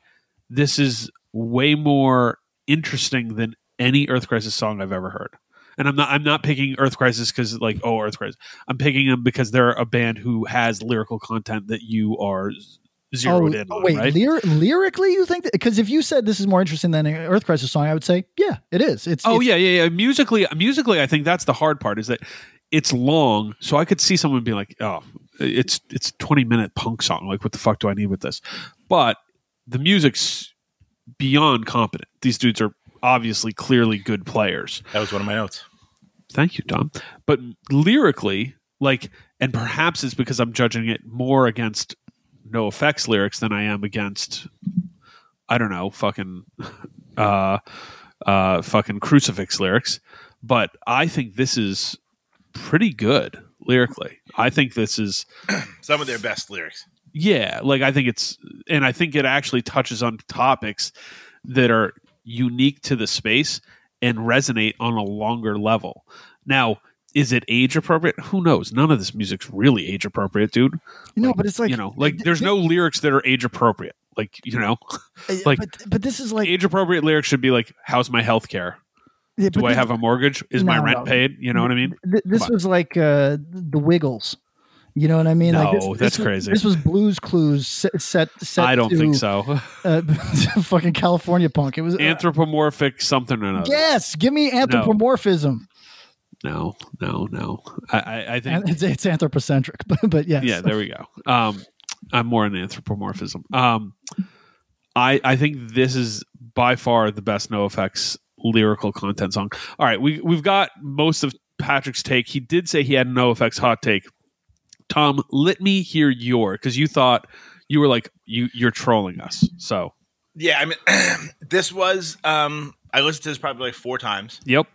this is way more interesting than any Earth Crisis song I've ever heard. And I'm not I'm not picking Earth Crisis because like oh Earth Crisis. I'm picking them because they're a band who has lyrical content that you are zeroed oh, in on. Oh, wait, right? lyr- lyrically, you think? Because if you said this is more interesting than an Earth Crisis song, I would say, yeah, it is. It's Oh it's- yeah, yeah, yeah. Musically, musically, I think that's the hard part is that it's long. So I could see someone being like, "Oh, it's it's twenty minute punk song. Like, what the fuck do I need with this?" But the music's beyond competent. These dudes are obviously clearly good players. That was one of my notes. Thank you, Tom. But lyrically, like, and perhaps it's because I'm judging it more against NoFX lyrics than I am against, I don't know, fucking, uh, uh, fucking crucifix lyrics. But I think this is pretty good lyrically. I think this is, Some of their best lyrics. yeah, like I think it's, and I think it actually touches on topics that are unique to the space and resonate on a longer level. Now, is it age appropriate? Who knows? None of this music's really age appropriate, dude. No, but it's like you know, like there's no lyrics that are age appropriate. Like you know, like but, but this is like age appropriate lyrics should be like, "How's my health care? Yeah, Do I this- have a mortgage? Is my rent no. paid? You know what I mean? This was like uh, the Wiggles. You know what I mean? like No, this, this that's was- crazy. This was Blues Clues set set. set I don't think so. Uh, fucking California punk. It was uh, Anthropomorphic something or another. yes. Give me anthropomorphism. No, no, no. I, I, I think it's, it's anthropocentric, but but yes. yeah, there we go. Um, I'm more an anthropomorphism. Um, I I think this is by far the best NoFX lyrical content song. All right, we we've got most of Patrick's take. He did say he had NoFX hot take. Tom, let me hear your because you thought you were like you you're trolling us. So Yeah, I mean, this was um, I listened to this probably like four times. yep,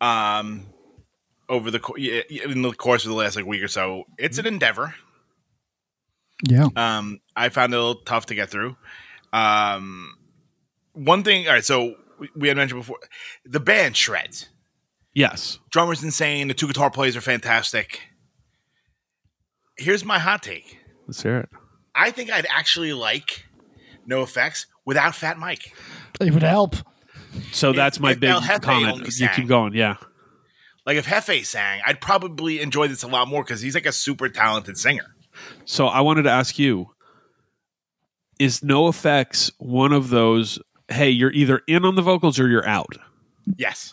Um, over the co- yeah, in the course of the last like week or so, it's an endeavor. Yeah. Um, I found it a little tough to get through. Um, one thing, all right. So we- we had mentioned before, the band shreds. yes, Drummer's insane. The two guitar players are fantastic. Here's my hot take. let's hear it. I think I'd actually like NoFX without Fat Mike. It would help. So that's my if big comment. You keep going, yeah. Like if Hefe sang, I'd probably enjoy this a lot more because he's like a super talented singer. So I wanted to ask you: Is NoFX one of those? Hey, you're either in on the vocals or you're out. Yes.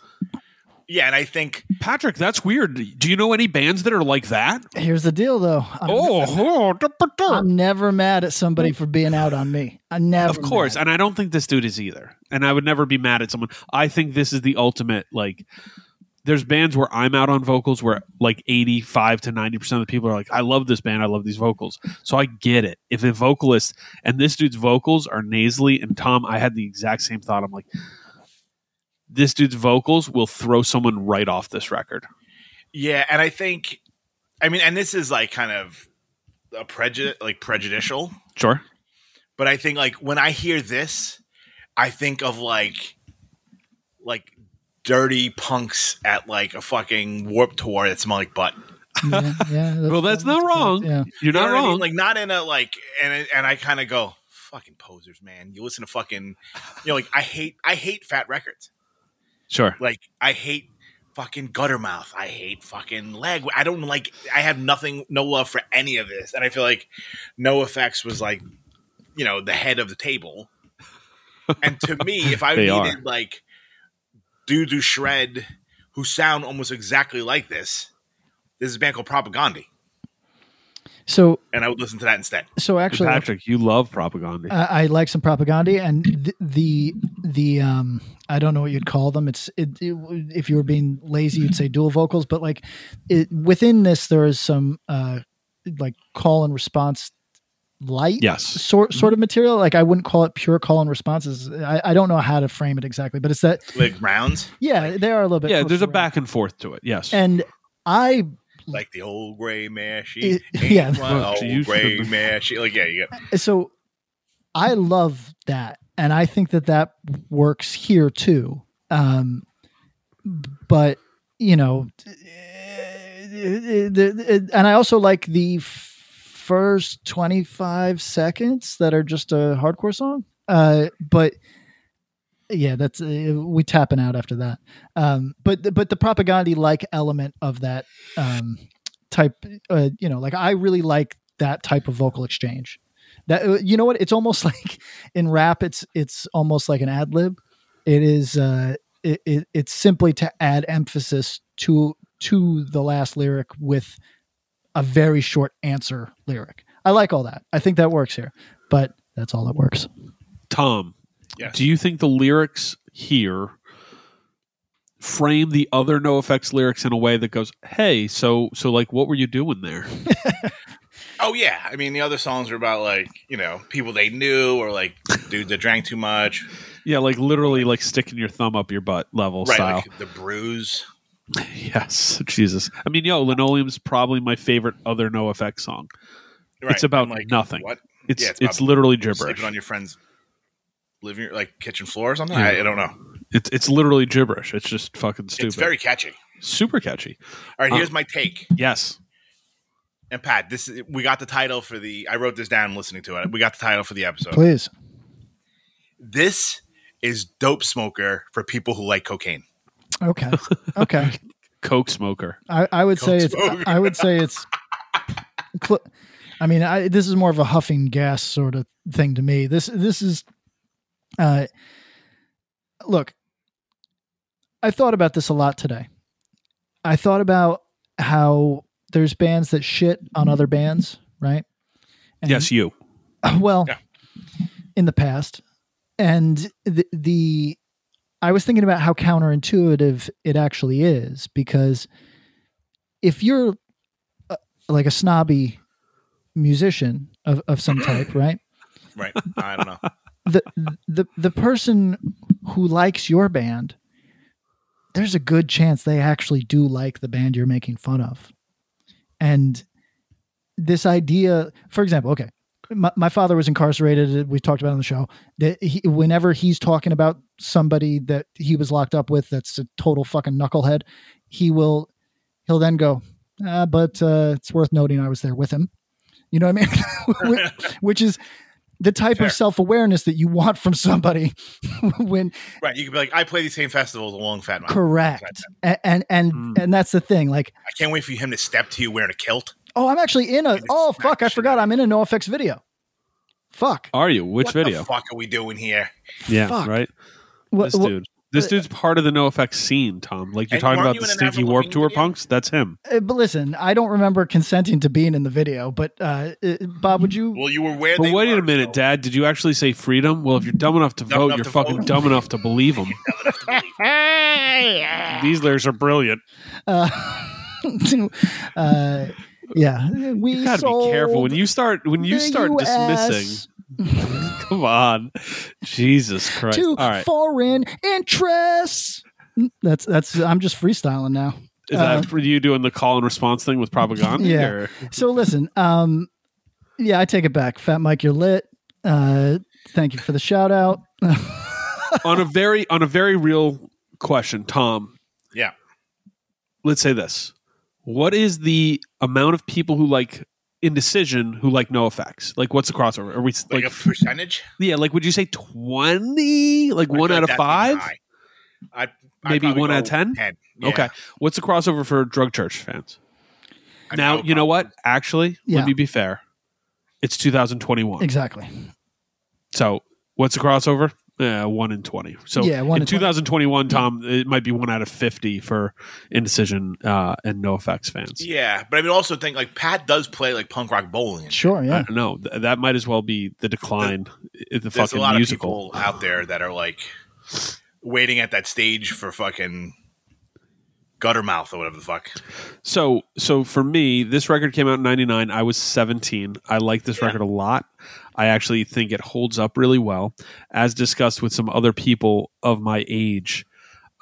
Yeah, and I think Patrick, that's weird. Do you know any bands that are like that? Here's the deal, though. I'm, Oh, oh, oh I'm never mad at somebody for being out on me. I never. of course, and I don't think this dude is either. And I would never be mad at someone. I think this is the ultimate. Like, there's bands where I'm out on vocals where like 85 to 90 percent of the people are like, I love this band, I love these vocals. So I get it. If a vocalist and this dude's vocals are nasally, and Tom, I had the exact same thought. I'm like, this dude's vocals will throw someone right off this record. yeah, and I think I mean, and this is like kind of a prejudice like prejudicial, Sure. but I think like when I hear this, I think of like like dirty punks at like a fucking Warped Tour that smell like butt. Yeah, yeah, Well, that's not wrong. Yeah. You're You not know what I mean? wrong. Like not in a like and and I kind of go fucking posers, man. You listen to fucking you know like I hate I hate fat records. Sure. Like I hate fucking Guttermouth. I hate fucking leg. I don't like. I have nothing, no love for any of this, and I feel like NoFX was like, you know, the head of the table. And to me, if I needed are. like dudes who shred, who sound almost exactly like this, this is a band called Propagandhi, So, and I would listen to that instead. so actually, Patrick, you love Propagandhi. I, I like some Propagandhi, and the, the the um I don't know what you'd call them. It's it, it- if you were being lazy, you'd say dual vocals, but like it, within this, there is some uh like call and response light yes. sort sort of material. Like I wouldn't call it pure call and responses. I, I don't know how to frame it exactly, but it's that Like rounds, yeah, they are a little bit. Yeah, there's a around. back and forth to it. Yes. and I like the old gray mare. She, It- yeah. old gray mare. She, like yeah, you got so I love that, and I think that that works here too. Um, but you know, and I also like the first twenty five seconds that are just a hardcore song. Uh, but yeah, that's uh, we tapping out after that. Um, but but the Propagandhi like element of that um, type, uh, you know, like I really like that type of vocal exchange. That uh, you know what? It's almost like in rap, it's it's almost like an ad lib. It is uh, it, it it's simply to add emphasis to to the last lyric with a very short answer lyric. I like all that. I think that works here, but that's all that works. Tom, Yes. do you think the lyrics here frame the other NoFX lyrics in a way that goes, "Hey, so so like, what were you doing there?" Oh yeah, I mean the other songs are about like you know people they knew or like dudes that drank too much, yeah, like literally like sticking your thumb up your butt level right? style. Like the bruise. yes, Jesus. I mean, yo, Linoleum's probably my favorite other NoFX song. Right. It's about I'm like, nothing. What? It's Yeah, it's, it's literally gibberish. Sleeping on your friend's living like kitchen floor or something. I, I don't know. It's it's literally gibberish. It's just fucking stupid. It's very catchy. super catchy. All right, here's Uh, my take. Yes. And Pat, this is, we got the title for the. I wrote this down listening to it. We got the title for the episode. Please. This is dope smoker for people who like cocaine. Okay. Okay. Coke smoker. I, I would say Coke it's. smoke. I would say it's. cl- I mean, I, this is more of a huffing gas sort of thing to me. This this is. Uh, look, I thought about this a lot today. I thought about how there's bands that shit on other bands, right? And- yes, you. well Yeah. in the past and the, the i was thinking about how counterintuitive it actually is because if you're uh, like a snobby musician of, of some type right Right. I don't know. The the the person who likes your band there's a good chance they actually do like the band you're making fun of. And this idea for example okay my, my father was incarcerated we talked about on the show that he, whenever he's talking about somebody that he was locked up with that's a total fucking knucklehead he will he'll then go ah, but uh, it's worth noting i was there with him. You know what i mean? Which, which is the type Fair. of self-awareness that you want from somebody when Right. You could be like, I play these same festivals along Fat Mike. correct and and and, Mm. and that's the thing like I can't wait for him to step to you wearing a kilt. oh i'm actually in a oh fuck i forgot i'm in a NoFX video fuck Are you? Which what video? the fuck are we doing here? Yeah, Fuck. right. What- This what- dude. This dude's part of the NoFX scene, Tom. Like you're And talking about you the Stinky Warped Tour video? punks. That's him. uh, but listen i don't remember consenting to being in the video but uh, uh bob would you Well, you were where But they wait were, a minute, so- Dad. Did you actually say freedom? Well, if you're dumb enough to Dumb vote, enough you're to fucking vote. dumb enough to believe them. These lyrics are brilliant. uh, uh yeah we You gotta be careful when you start when you start US dismissing. Come on, Jesus Christ! to All right, foreign interests that's that's i'm just freestyling now is that for you doing the call and response thing with Propagandhi? Yeah. or- So listen, um, yeah, I take it back. Fat Mike, you're lit. Uh, thank you for the shout out. on a very on a very real question, Tom. Yeah. Let's say this: What is the amount of people who like indecision who like NoFX? Like, what's the crossover? Are we Like, like, a percentage? yeah? Like, would you say twenty? Like I one out of five? I'd, I'd Maybe one out of 10? 10. Yeah. Okay. What's the crossover for drug church fans? I now you know probably- what? Actually, Yeah. let me be fair. It's 2021. exactly. So what's the crossover? Yeah, one in 20. So Yeah, one in in 20. 2021, Tom, it might be one out of 50 for indecision uh, and NoFX fans. Yeah, but I mean, also think like Pat does play like punk rock bowling. and shit. Sure, I yeah. don't know. Th- that might as well be the decline. i- the There's fucking a lot musical. of people out there that are like waiting at that stage for fucking Guttermouth or whatever the fuck. So, so for me, this record came out in '99. I was 17. I like this Yeah. record a lot. I actually think it holds up really well, as discussed with some other people of my age.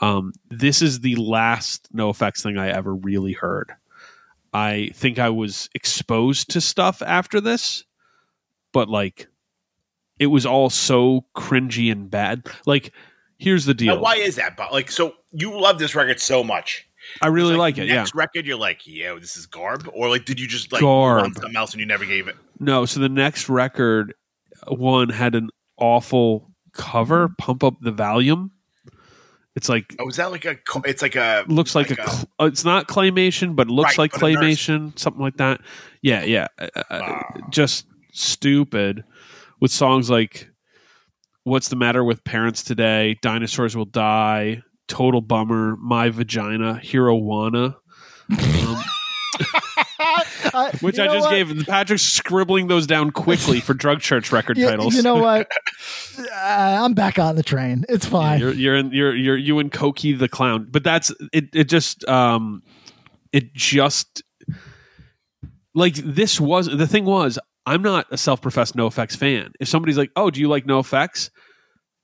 Um, this is the last NoFX thing I ever really heard. I think I was exposed to stuff after this, but like, it was all so cringy and bad. Like, here's the deal. Now, why is that? But like, so you love this record so much. I really It's like it. Yeah. Next record, you're like, yeah, this is garb, or like, did you just like Garb. want something else and you never gave it? No, so the next record one had an awful cover, Pump Up the Valuum. It's like Oh, is that like a? It's like a looks like, a, cl- uh, it's not claymation, but it looks Right, like but claymation, something like that. Yeah, yeah. Uh, uh, Ah. just stupid with songs like What's the Matter with Parents Today, Dinosaurs Will Die, Total Bummer, My Vagina, Herojuana. Um, Uh, which I just what? gave. Patrick's scribbling those down quickly for drug church record You, titles. you know what? Uh, I'm back on the train. It's Yeah, fine. you're you're in, you're you're you and Cokie the clown, but that's it. It just um, it just like this was the thing was I'm not a self-professed NoFX fan. If somebody's like, "Oh, do you like NoFX?"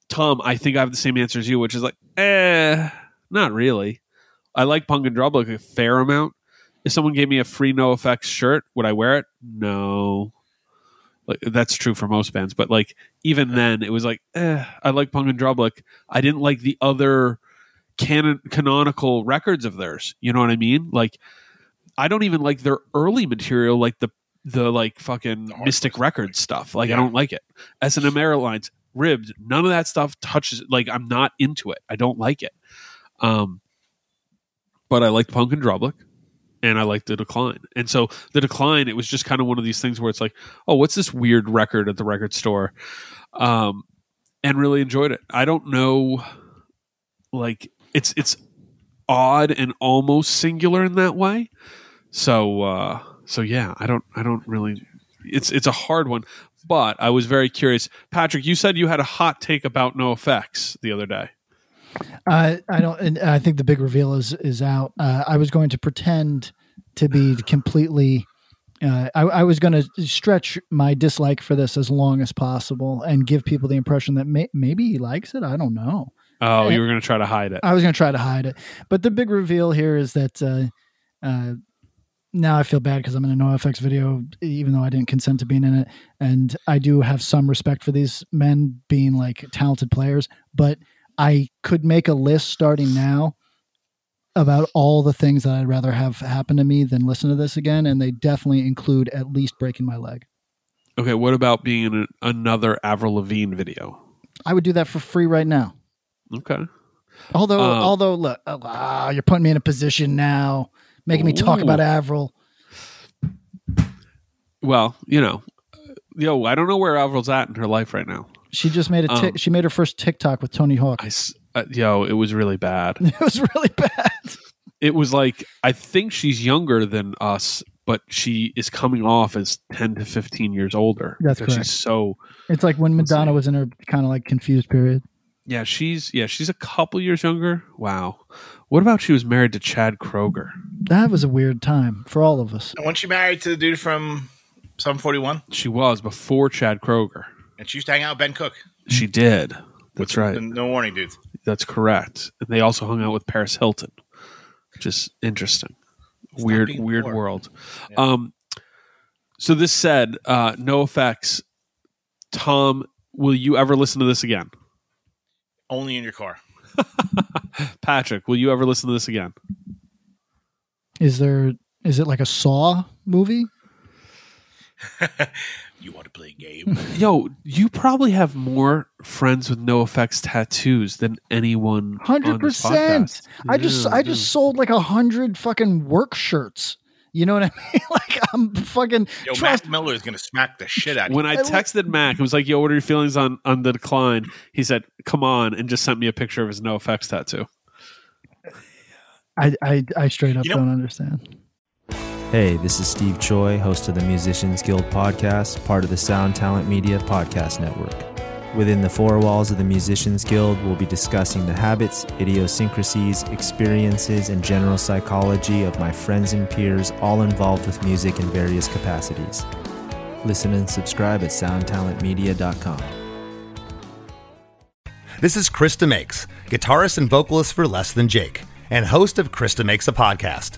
Tom, I think I have the same answer as you, which is like, eh, not really. I like Punk in Drublic a fair amount. If someone gave me a free NoFX shirt, would I wear it? No. Like that's true for most bands, but like even then, it was like eh, I like Punk in Drublic. I didn't like the other canon canonical records of theirs. You know what I mean? Like I don't even like their early material, like the the like fucking Mystic Records stuff. Like I don't like it. S and M Airlines, Ribbed, none of that stuff touches. Like I'm not into it. I don't like it. Um, but I liked Punk in Drublic and I liked the decline. And so the decline, it was just kind of one of these things where it's like, oh, what's this weird record at the record store? Um, and really enjoyed it. I don't know, like it's it's odd and almost singular in that way. So uh, so yeah, I don't I don't really. It's it's a hard one, but I was very curious. Patrick, you said you had a hot take about NoFX the other day. Uh, I don't. And I think the big reveal is is out. Uh, I was going to pretend to be completely. Uh, I, I was going to stretch my dislike for this as long as possible and give people the impression that may, maybe he likes it. I don't know. Oh, you were going to try to hide it. I was going to try to hide it, but the big reveal here is that uh, uh, now I feel bad because I'm in a NoFX video, even though I didn't consent to being in it, and I do have some respect for these men being like talented players, but I could make a list starting now about all the things that I'd rather have happen to me than listen to this again, and they definitely include at least breaking my leg. Okay, what about being in a, another Avril Lavigne video? I would do that for free right now. Okay. Although, Um, although, look, ah, you're putting me in a position now, making me talk about Avril. Well, you know, yo, I don't know where Avril's at in her life right now. She just made a Um, she made her first TikTok with Tony Hawk. I, s- uh, yo, it was really bad. it was really bad. It was like I think she's younger than us, but she is coming off as ten to fifteen years older. That's correct. She's so It's like when Madonna was in her kind of like confused period. yeah. She's yeah. She's a couple years younger. Wow. What about she was married to Chad Kroeger? That was a weird time for all of us. And when she married to the dude from Sum 41, She was before Chad Kroeger. And she used to hang out with Ben Cook. She did. That's The right. No warning dudes. That's correct. And they also hung out with Paris Hilton, which is interesting. weird, weird poor. world. Um, so this said, uh, NoFX. Tom, will you ever listen to this again? Only in your car. Patrick, will you ever listen to this again? Is there is it like a Saw movie? You want to play a game? Yo, you probably have more friends with NoFX tattoos than anyone. Hundred percent. I just Yeah, I just sold like a hundred fucking work shirts. You know what I mean? like I'm fucking Yo, trust. Matt Miller is going to smack the shit out of When you. I texted Mac, I was like, "Yo, what are your feelings on on the decline?" He said, "Come on," and just sent me a picture of his NoFX tattoo. I, I I straight up You know- don't understand. Hey, this is Steve Choi, host of the Musicians Guild podcast, part of the Sound Talent Media Podcast Network. Within the four walls of the Musicians Guild, we'll be discussing the habits, idiosyncrasies, experiences, and general psychology of my friends and peers, all involved with music in various capacities. Listen and subscribe at soundtalentmedia.com. This is Chris DeMakes, guitarist and vocalist for Less Than Jake, and host of Chris DeMakes a Podcast,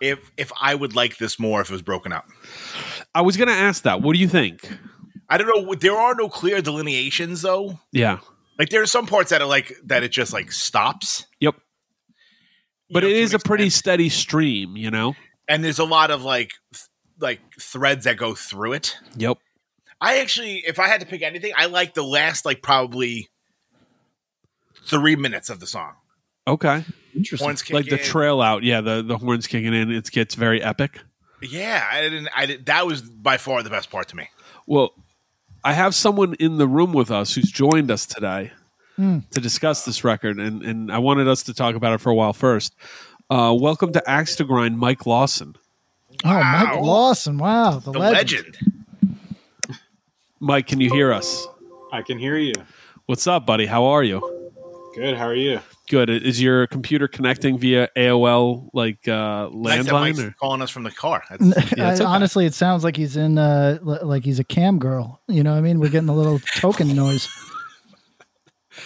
if if I would like this more if it was broken up. I was gonna ask that. What do you think? I don't know. There are no clear delineations though. Yeah. Like there are some parts that are like that it just like stops. Yep. But know, it to is a pretty steady stream, you know. And there's a lot of like th- like threads that go through it. Yep. I actually, if I had to pick anything, I like the last like probably three minutes of the song. Okay. Interesting. Horns kick Like the in. trail out, yeah, the the horns kicking in, it gets very epic. Yeah, I didn't. I did, that was by far the best part to me. Well, I have someone in the room with us who's joined us today Hmm. to discuss this record, and and I wanted us to talk about it for a while first. Uh, welcome to Axe to Grind, Mike Lawson. Oh, Mike Lawson! Wow, the, The legend. legend. Mike, can you hear us? I can hear you. What's up, buddy? How are you? Good. How are you? Good. Is your computer connecting via AOL like uh, Mike's landline? Or? calling us from the car. That's, Yeah, okay. Honestly, it sounds like he's in, uh, l- like he's a cam girl. You know what I mean? We're getting a little token noise.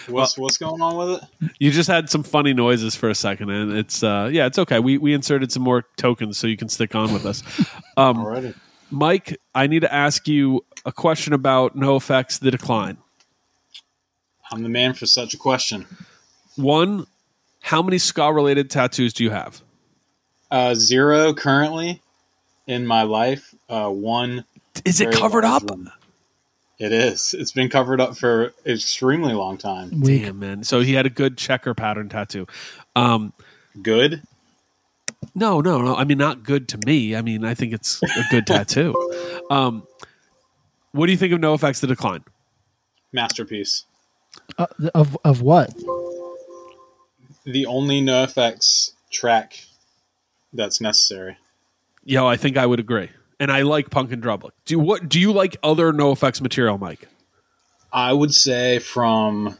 What's what's going on with it? You just had some funny noises for a second, and it's uh, yeah, it's okay. We we inserted some more tokens so you can stick on with us. Um, Alrighty. Mike, I need to ask you a question about NoFX The Decline. I'm the man for such a question. One, how many ska related tattoos do you have? Uh, zero currently in my life. Uh, one. Is it covered up? one. It is. It's been covered up for an extremely long time. Weak. Damn man. So he had a good checker pattern tattoo. Um, Good. no, no, no. I mean, not good to me. I mean, I think it's a good tattoo. Um, what do you think of NoFX The Decline? Masterpiece. Uh, of of what? The only NoFX track that's necessary. Yo, I think I would agree. And I like Punk in Drublic. Do you, what do you like other NoFX material, Mike? I would say from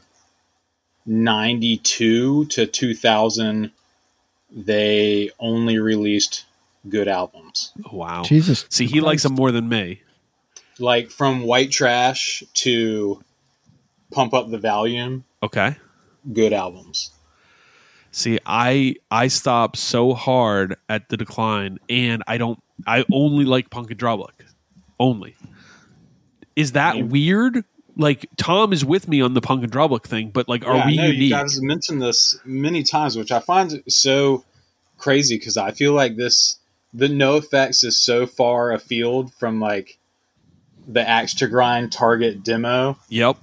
92 to 2000 they only released good albums. Wow. Jesus. See, he likes them more than me. Like from White Trash to Pump Up the Valuum, Okay. good albums. See, I I stop so hard at the decline, and I don't. I only like Punk in Drublic. Only. Is that weird? Like Tom is with me on the Punk in Drublic thing, but like, are yeah, we know unique? you guys mentioned this many times, which I find so crazy because I feel like this the NoFX is so far afield from like the axe to grind target demo yep.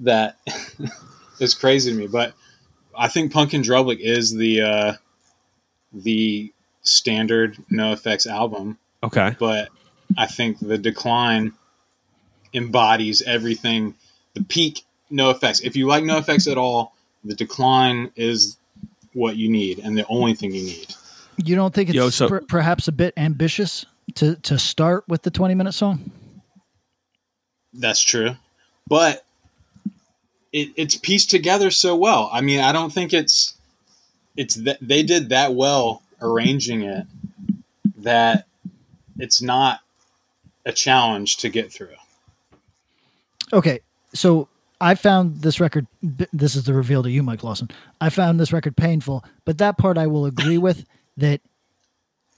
That is crazy to me. But I think Punk in Drublic is the uh, the standard NoFX album. Okay. But I think the decline embodies everything. The peak NoFX. If you like NoFX at all, the decline is what you need and the only thing you need. You don't think it's Yo, so- per- perhaps a bit ambitious to to start with the twenty minute song? That's true, but it, it's pieced together so well. I mean, I don't think it's it's that they did that well arranging it that it's not a challenge to get through. Okay, so I found this record. This is the reveal to you, Mike Lawson. I found this record painful, but that part I will agree with. That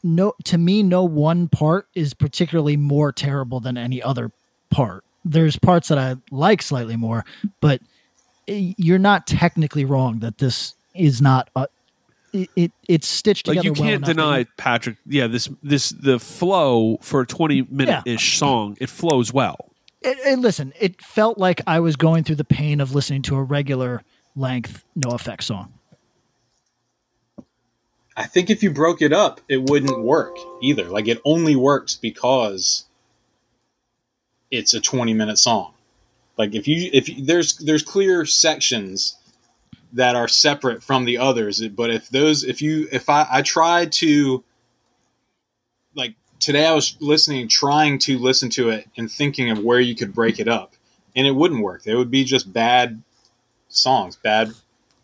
no, to me, no one part is particularly more terrible than any other part. There's parts that I like slightly more, but you're not technically wrong that this is not. A, it, it it's stitched Like together. you can't enough that deny you- Patrick. Yeah, this this the flow for a twenty minute ish song. It flows well. It, it- listen, it felt like I was going through the pain of listening to a regular length no effect song. I think if you broke it up, it wouldn't work either. Like it only works because it's a 20 minute song. Like if you if you, there's there's clear sections that are separate from the others, but if those if you if I I tried to like today I was listening trying to listen to it and thinking of where you could break it up and it wouldn't work. It would be just bad songs, bad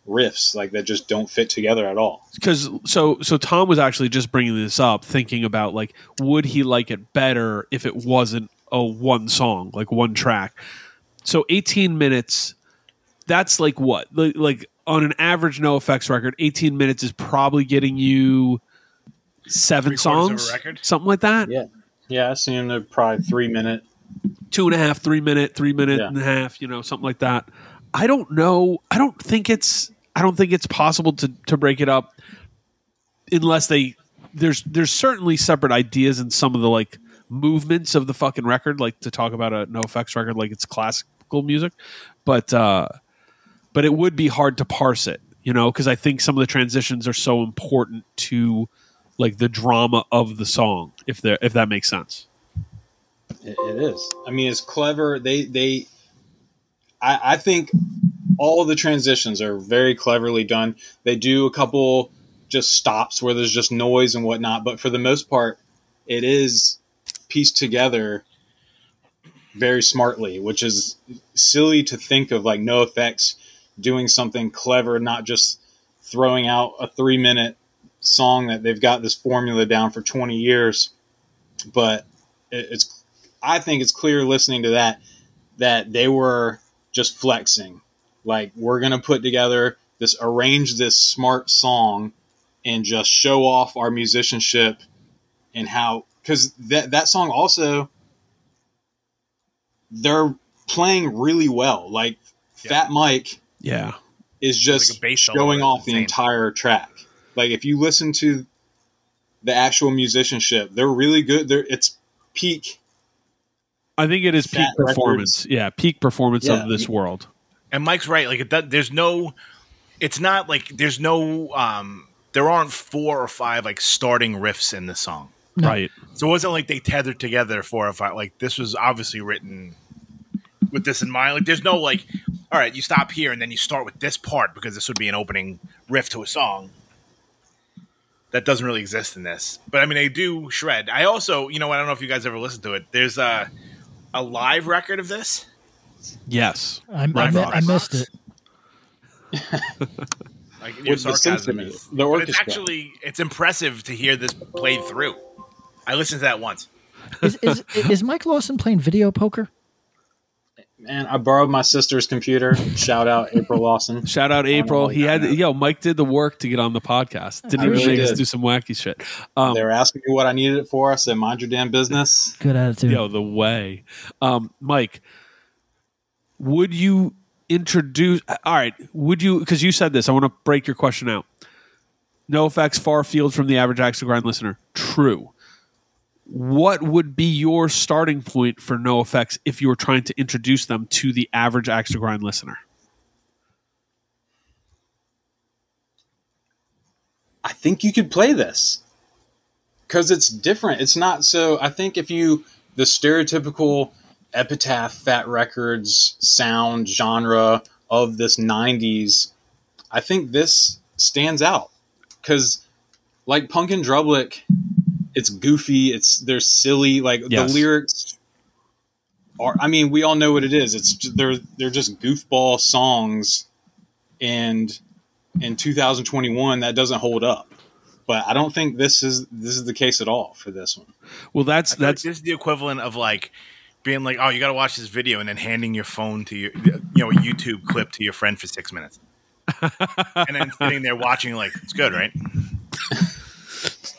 riffs like that just don't fit together at all. because so so Tom was actually just bringing this up, thinking about like would he like it better if it wasn't a one song, like one track. So eighteen minutes, that's like what like, like on an average NoFX record, eighteen minutes is probably getting you seven Three-quarters of a songs, record? something like that. Yeah, yeah, I see them. They're probably three minute. two and a half, three minute, three minute Yeah. and a half, you know, something like that. I don't know. I don't think it's. I don't think it's possible to to break it up unless they. There's there's certainly separate ideas in some of the like movements of the fucking record, like to talk about a NoFX record like it's classical music, but uh but it would be hard to parse it, you know, because I think some of the transitions are so important to like the drama of the song, if there if that makes sense. It, it is. I mean, it's clever. They they. I, I think all the transitions are very cleverly done. They do a couple just stops where there's just noise and whatnot, but for the most part, it is pieced together very smartly, which is silly to think of like NoFX doing something clever, not just throwing out a three minute song that they've got this formula down for 20 years. But it's, I think it's clear listening to that that they were just flexing. Like, we're going to put together this, arrange this smart song and just show off our musicianship and how, because that, that song also, they're playing really well. Like, Fat Mike Yeah. is just Like a bass solo, showing off the entire track. Like if you listen to the actual musicianship, they're really good. They're it's peak. I think it is peak Fat performance. Yeah, peak performance Yeah. of this world. And Mike's right. Like it does, there's no. It's not like there's no. um There aren't four or five like starting riffs in the song. Right. So it wasn't like they tethered together four or five. Like this was obviously written with this in mind. Like there's no like, all right, you stop here and then you start with this part because this would be an opening riff to a song. That doesn't really exist in this. But I mean, they do shred. I also, you know, I don't know if you guys ever listened to it. There's a a live record of this. Yes. I, I, Right. mi- I missed it. Like With your the sarcasm symphony, is- the but it's actually it's impressive to hear this played through. I listened to that once. Is, is, is Mike Lawson playing video poker? Man, I borrowed my sister's computer. Shout out April Lawson. Shout out April. He had yo Mike did the work to get on the podcast. Didn't I even really make us do some wacky shit. Um, they were asking me what I needed it for. I said, "Mind your damn business." Good attitude. Yo, the way. Um, Mike, would you introduce? All right, would you? Because you said this, I want to break your question out. NoFX, far field from the average axe grind listener. True. What would be your starting point for NoFX if you were trying to introduce them to the average axe to grind listener? I think you could play this because it's different. It's not so. I think if you the stereotypical epitaph fat records sound genre of this 90s i think this stands out because like Punk in Drublic it's goofy it's they're silly like Yes. the lyrics are i mean we all know what it is it's they're they're just goofball songs and in 2021 that doesn't hold up but i don't think this is this is the case at all for this one Well, that's I like that's this is the equivalent of like being like, oh, you got to watch this video, and then handing your phone to your, you know, a YouTube clip to your friend for six minutes, and then sitting there watching, like, it's good, right?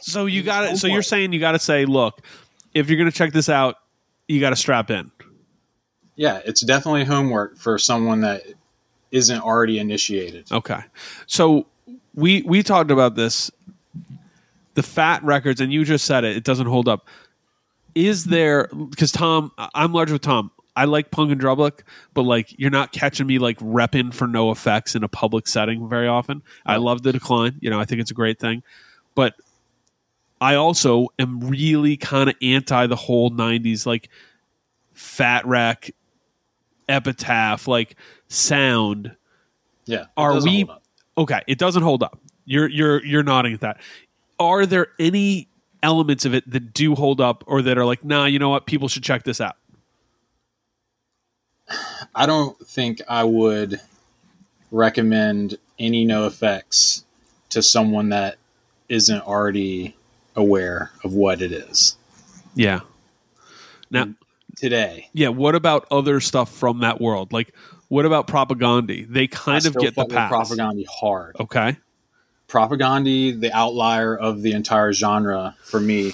So you got it. So you're saying you got to say, look, if you're going to check this out, you got to strap in. yeah it's definitely homework for someone that isn't already initiated Okay. So we we talked about this the fat records and you just said it it doesn't hold up. Is there cuz Tom I'm large with Tom. I like Punk in Drublic, but like you're not catching me like repping for NoFX in a public setting very often. I love the decline, you know, I think it's a great thing. But I also am really kind of anti the whole 90s like fat wreck epitaph like sound. Yeah are we okay it doesn't hold up. You're you're you're nodding at that. Are there any elements of it that do hold up or that are like nah you know what? People should check this out. I don't think i would recommend any NoFX to someone that isn't already aware of what it is. Yeah. Now today. Yeah what about other stuff from that world? Like what about Propagandhi? They I kind of still get the pass. Propagandhi hard. Okay. Propagandhi the outlier of the entire genre for me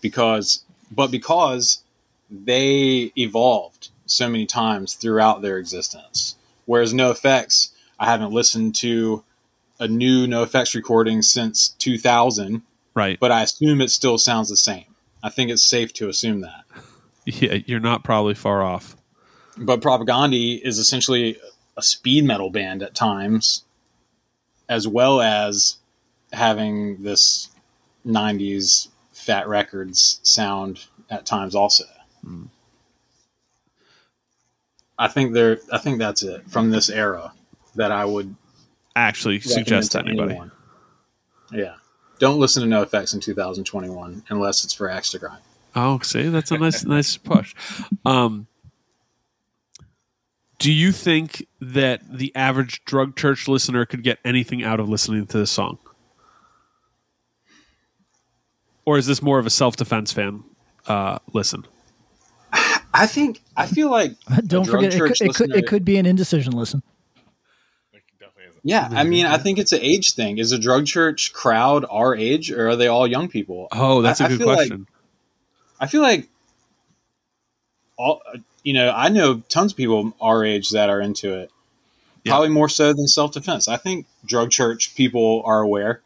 because but because they evolved so many times throughout their existence. Whereas NoFX i haven't listened to a new NoFX recording since 2000 right but i assume it still sounds the same i think it's safe to assume that yeah you're not probably far off but Propagandhi is essentially a speed metal band at times, as well as having this '90s Fat Records sound at times. Also, hmm. I think there. I think that's it from this era that I would Actually, suggest to anybody. anyone. Yeah, don't listen to NoFX in 2021 unless it's for axe to grind. Oh, see, that's a nice, nice push. Um, do you think that the average drug church listener could get anything out of listening to this song, or is this more of a self defense fan uh, listen? I think I feel like Don't forget, it could, it, could, it could be an indecision listen. Yeah, I mean, I think it's an age thing. Is a drug church crowd our age, or are they all young people? Oh, that's a a good question. I feel like all you know. I know tons of people our age that are into it. Probably more so than self defense. I think drug church people are aware.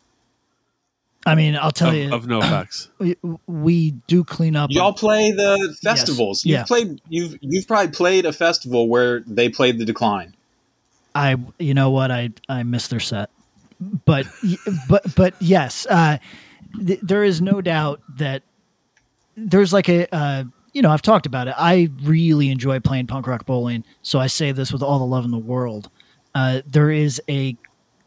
I mean, I'll tell Of- you, of no effects. We, we do clean up. Y'all play the festivals. You've Yeah. played. You've you've probably played a festival where they played the decline. I, you know what, I I missed their set, but but but yes, uh, th- there is no doubt that there's like a. Uh, you know, I've talked about it. I really enjoy playing punk rock bowling, so I say this with all the love in the world. Uh, there is a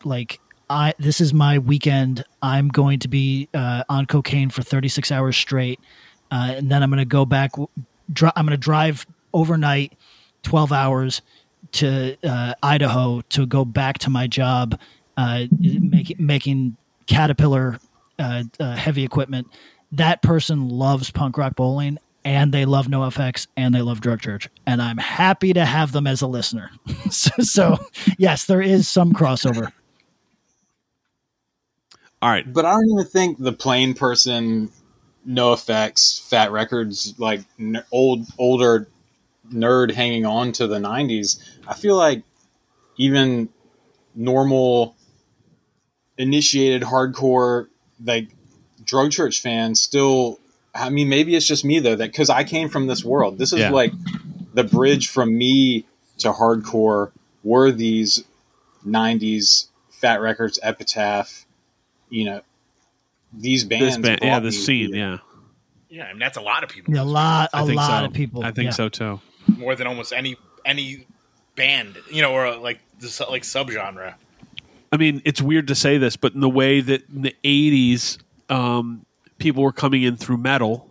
like I this is my weekend. I'm going to be uh, on cocaine for 36 hours straight, uh, and then I'm going to go back. Dri- I'm going to drive overnight, 12 hours to uh, Idaho to go back to my job, uh, make, making Caterpillar uh, uh, heavy equipment. That person loves punk rock bowling. And they love NoFX and they love Drug Church. And I'm happy to have them as a listener. so, so, yes, there is some crossover. All right, But I don't even think the plain person, NoFX, fat records, like n- old older nerd hanging on to the '90s. I feel like even normal initiated hardcore like drug church fans still. I mean, maybe it's just me though that because I came from this world. This is Yeah. like the bridge from me to hardcore were these '90s Fat Records, Epitaph, you know, these bands. this band, yeah, the me scene, yeah, Yeah, I mean that's a lot of people. Yeah, A lot, I a think lot so. of people. I think yeah. so too. More than almost any any band, you know, or like the su- like subgenre. I mean, it's weird to say this, but in the way that in the '80s, um, people were coming in through metal,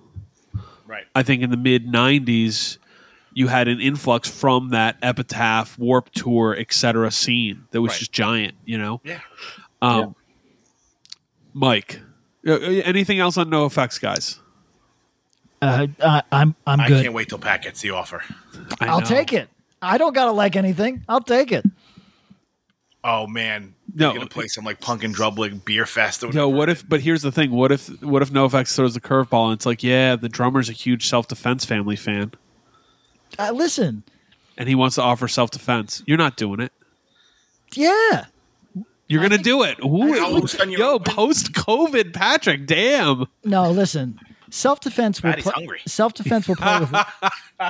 Right. I think in the mid '90s, you had an influx from that Epitaph, Warped Tour, etc. scene that was Right. just giant. You know. Yeah. Um, Mike, uh, anything else on NoFX, guys? Uh, I, I'm I'm good. I can't wait till Pat gets the offer. I I'll take it. I don't gotta like anything. I'll take it. Oh man, No. you're gonna play some like Punk in Drublic beer fest. Or Yo, what if? But here's the thing: what if? What if NoFX throws a curveball and it's like, yeah, the drummer's a huge self defense family fan, Uh, listen, and he wants to offer self defense. You're not doing it. yeah, You're gonna do it. Ooh, I'll send you yo, post COVID, Patrick. Damn. no, listen. Self defense will Patty's pl- hungry. self defense will play with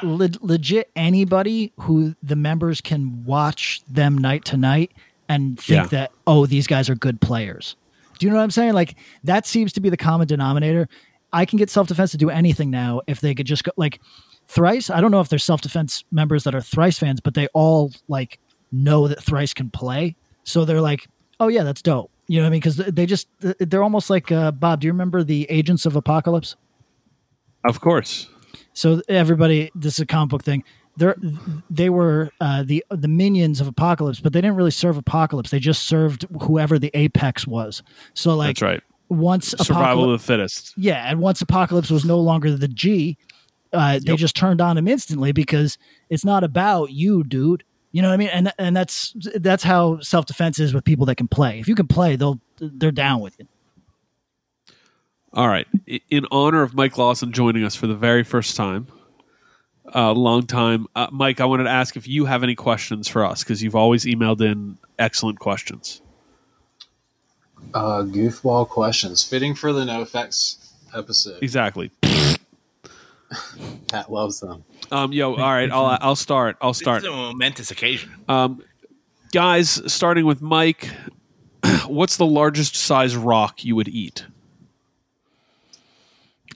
le- legit anybody who the members can watch them night to night and think Yeah. that oh these guys are good players. Do you know what I'm saying? Like that seems to be the common denominator. I can get self defense to do anything now if they could just go like thrice. I don't know if there's self defense members that are thrice fans, but they all like know that thrice can play, so they're like, oh yeah, that's dope. You know what I mean? Because they just they're almost like uh, Bob. Do you remember the Agents of Apocalypse? Of course. So everybody, this is a comic book thing. They're, they were uh, the the minions of Apocalypse, but they didn't really serve Apocalypse. They just served whoever the apex was. So like That's right. once Survival Apocalypse, of the fittest. yeah, and once Apocalypse was no longer the G, uh, they just turned on him instantly because it's not about you, dude. You know what I mean? And and that's that's how self defense is with people that can play. If you can play, they'll they're down with you. All right. In honor of Mike Lawson joining us for the very first time, a long time, uh, Mike, I wanted to ask if you have any questions for us because you've always emailed in excellent questions. Uh, goofball questions fitting for the NoFX episode. Exactly. Pat loves them. Um, yo, all right, I'll I'll start. I'll This start. is a momentous occasion. Um, guys, starting with Mike, what's the largest size rock you would eat?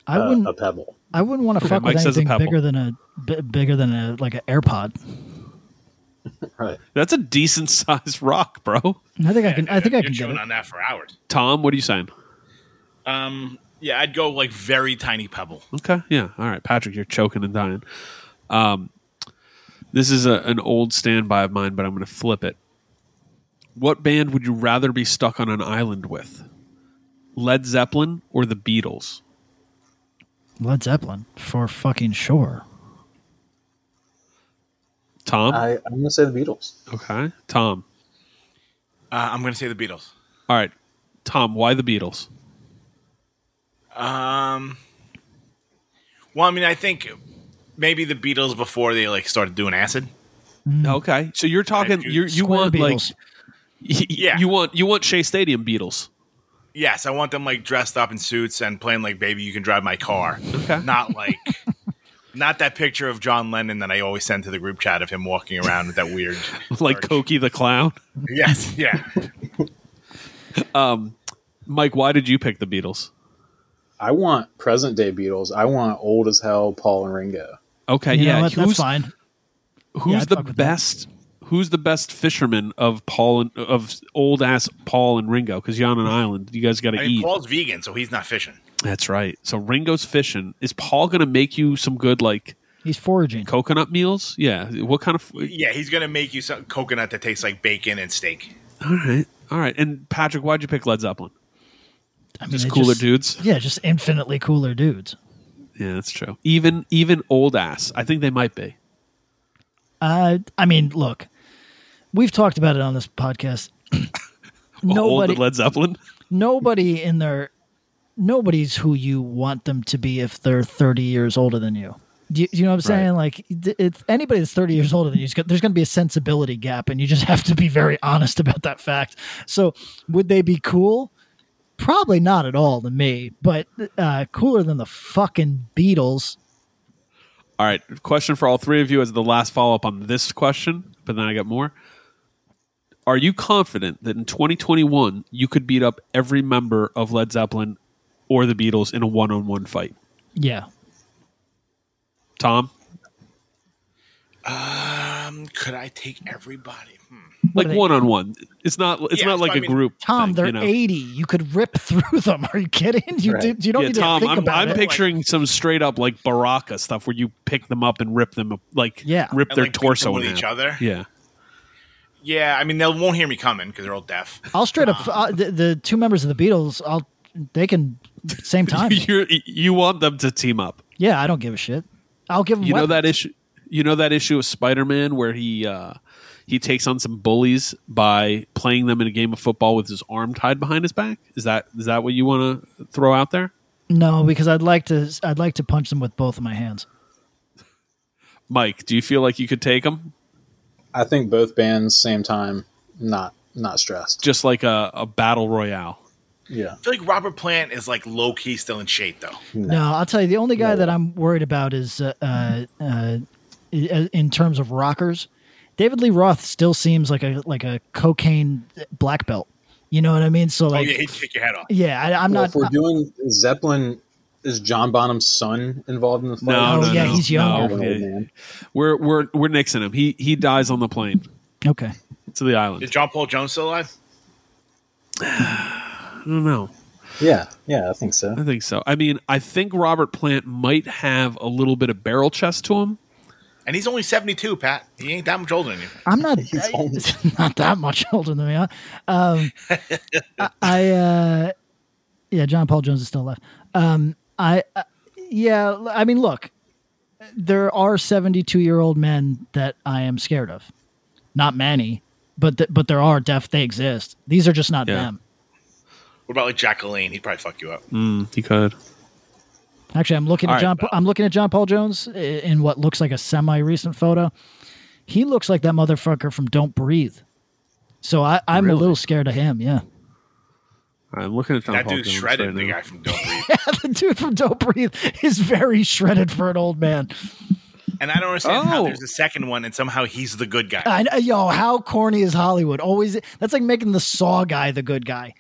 I Uh, wouldn't. a pebble. I wouldn't want to Okay, fuck Mike with anything bigger than a bi- bigger than a like an AirPod. Right. That's a decent sized rock, bro. I think I can. I think I You're can get chewing it. on that for hours. Tom, what are you saying? Um, yeah, I'd go like very tiny pebble. Okay, yeah, all right, Patrick, you're choking and dying. Um, this is a, an old standby of mine, but I'm going to flip it. What band would you rather be stuck on an island with? Led Zeppelin or the Beatles? Led Zeppelin for fucking sure. Tom, I, I'm gonna say the Beatles. okay, Tom. Uh, I'm going to say the Beatles. All right, Tom. Why the Beatles? Um, well, I mean, I think maybe the Beatles before they like started doing acid. Okay, so you're talking you you want Beatles. like Yeah. you want you want Shea Stadium Beatles. Yes, I want them like dressed up in suits and playing like "Baby, You Can Drive My Car." Okay. Not like, not that picture of John Lennon that I always send to the group chat of him walking around with that weird. like Cokie the Clown. yes, yeah. um, Mike, why did you pick the Beatles? I want present day Beatles. I want old as hell Paul and Ringo. Okay, You know yeah. what? That's who's fine. who's Yeah, the fuck that. best? Who's the best fisherman of Paul and of old ass Paul and Ringo? Because you're on an island, you guys got to I mean, eat. Paul's vegan, so he's not fishing. That's right. So Ringo's fishing. Is Paul going to make you some good like He's foraging. coconut meals? Yeah. What kind of? Yeah, he's gonna make you some coconut that tastes like bacon and steak. All right, all right. And Patrick, why'd you pick Led Zeppelin? I mean, Just they cooler dudes. Yeah, just infinitely cooler dudes. Yeah, that's true. Even even old ass. I think they might be. Uh, I mean, look, we've talked about it on this podcast. Nobody, Led Zeppelin. nobody in their, nobody's who you want them to be if they're thirty years older than you. Do you, do you know what I'm saying? Like, th- it's anybody that's 30 years older than you, there's going to be a sensibility gap, and you just have to be very honest about that fact. So, would they be cool? Probably not at all to me, but uh, cooler than the fucking Beatles. All right. Question for all three of you as the last follow up on this question, but then I got more. Are you confident that in 2021 you could beat up every member of Led Zeppelin or the Beatles in a one on one fight? Yeah. Tom? Um, could I take everybody? Hmm. Like one on one. It's not it's Yeah, not like I a mean- group. Tom, thing, they're you know? 80. You could rip through them. Are you kidding? You, Right. do, you don't Yeah, need to Tom, think I'm, about I'm it. picturing some straight up like Baraka stuff where you pick them up and rip them, like Yeah. rip And, their like, torso them with in each other? Yeah, Yeah, I mean they won't hear me coming because they're all deaf. I'll straight up, uh, the, the two members of the Beatles, I'll, they can, same time. you you want them to team up. yeah, I don't give a shit. I'll give them You know that issue. You know that issue of Spider Man where he uh, he takes on some bullies by playing them in a game of football with his arm tied behind his back. Is that is that what you want to throw out there, No, because I'd like to, I'd like to punch them with both of my hands. Mike? Do you feel like you could take them I think both bands same time. Not not stressed. just like a, a battle royale? Yeah. I feel like Robert Plant is like low key still in shape though. No, I'll tell you, the only guy that I'm worried about is, uh, uh, uh, in terms of rockers, David Lee Roth still seems like a like a cocaine black belt. You know what I mean? So oh like, yeah, he'd kick your head off. yeah, I, I'm Well, not. if we're doing Zeppelin, is John Bonham's son involved in the fight? No, Oh, no, yeah, no, he's no. younger. An old Yeah. man. We're we're we're nixing him. He he dies on the plane okay. to the island. Is John Paul Jones still alive? I don't know. Yeah, yeah, I think so. I think so. I mean, I think Robert Plant might have a little bit of barrel chest to him. And he's only seventy two, Pat. He ain't that much older than you. I'm not he's not that much older than me. Huh? Um, I, I uh, yeah, John Paul Jones is still left. Um, I uh, yeah, I mean, look, there are 72 year old men that I am scared of. Not many, but th- but there are deaf. They exist. These are just not Yeah. them. What about like Jacqueline? He'd probably fuck you up. Mm, he could. Actually, I'm looking All at right. John. I'm looking at John Paul Jones in what looks like a semi recent photo. He looks like that motherfucker from Don't Breathe. So I, I'm a little scared of him. Yeah. I'm looking at John that Paul dude's Jones shredded. right the now. guy from Don't Breathe. the dude from Don't Breathe is very shredded for an old man. And I don't understand how Oh. there's a second one and somehow he's the good guy. I, know- yo, how corny is Hollywood? Always, that's like making the Saw guy the good guy.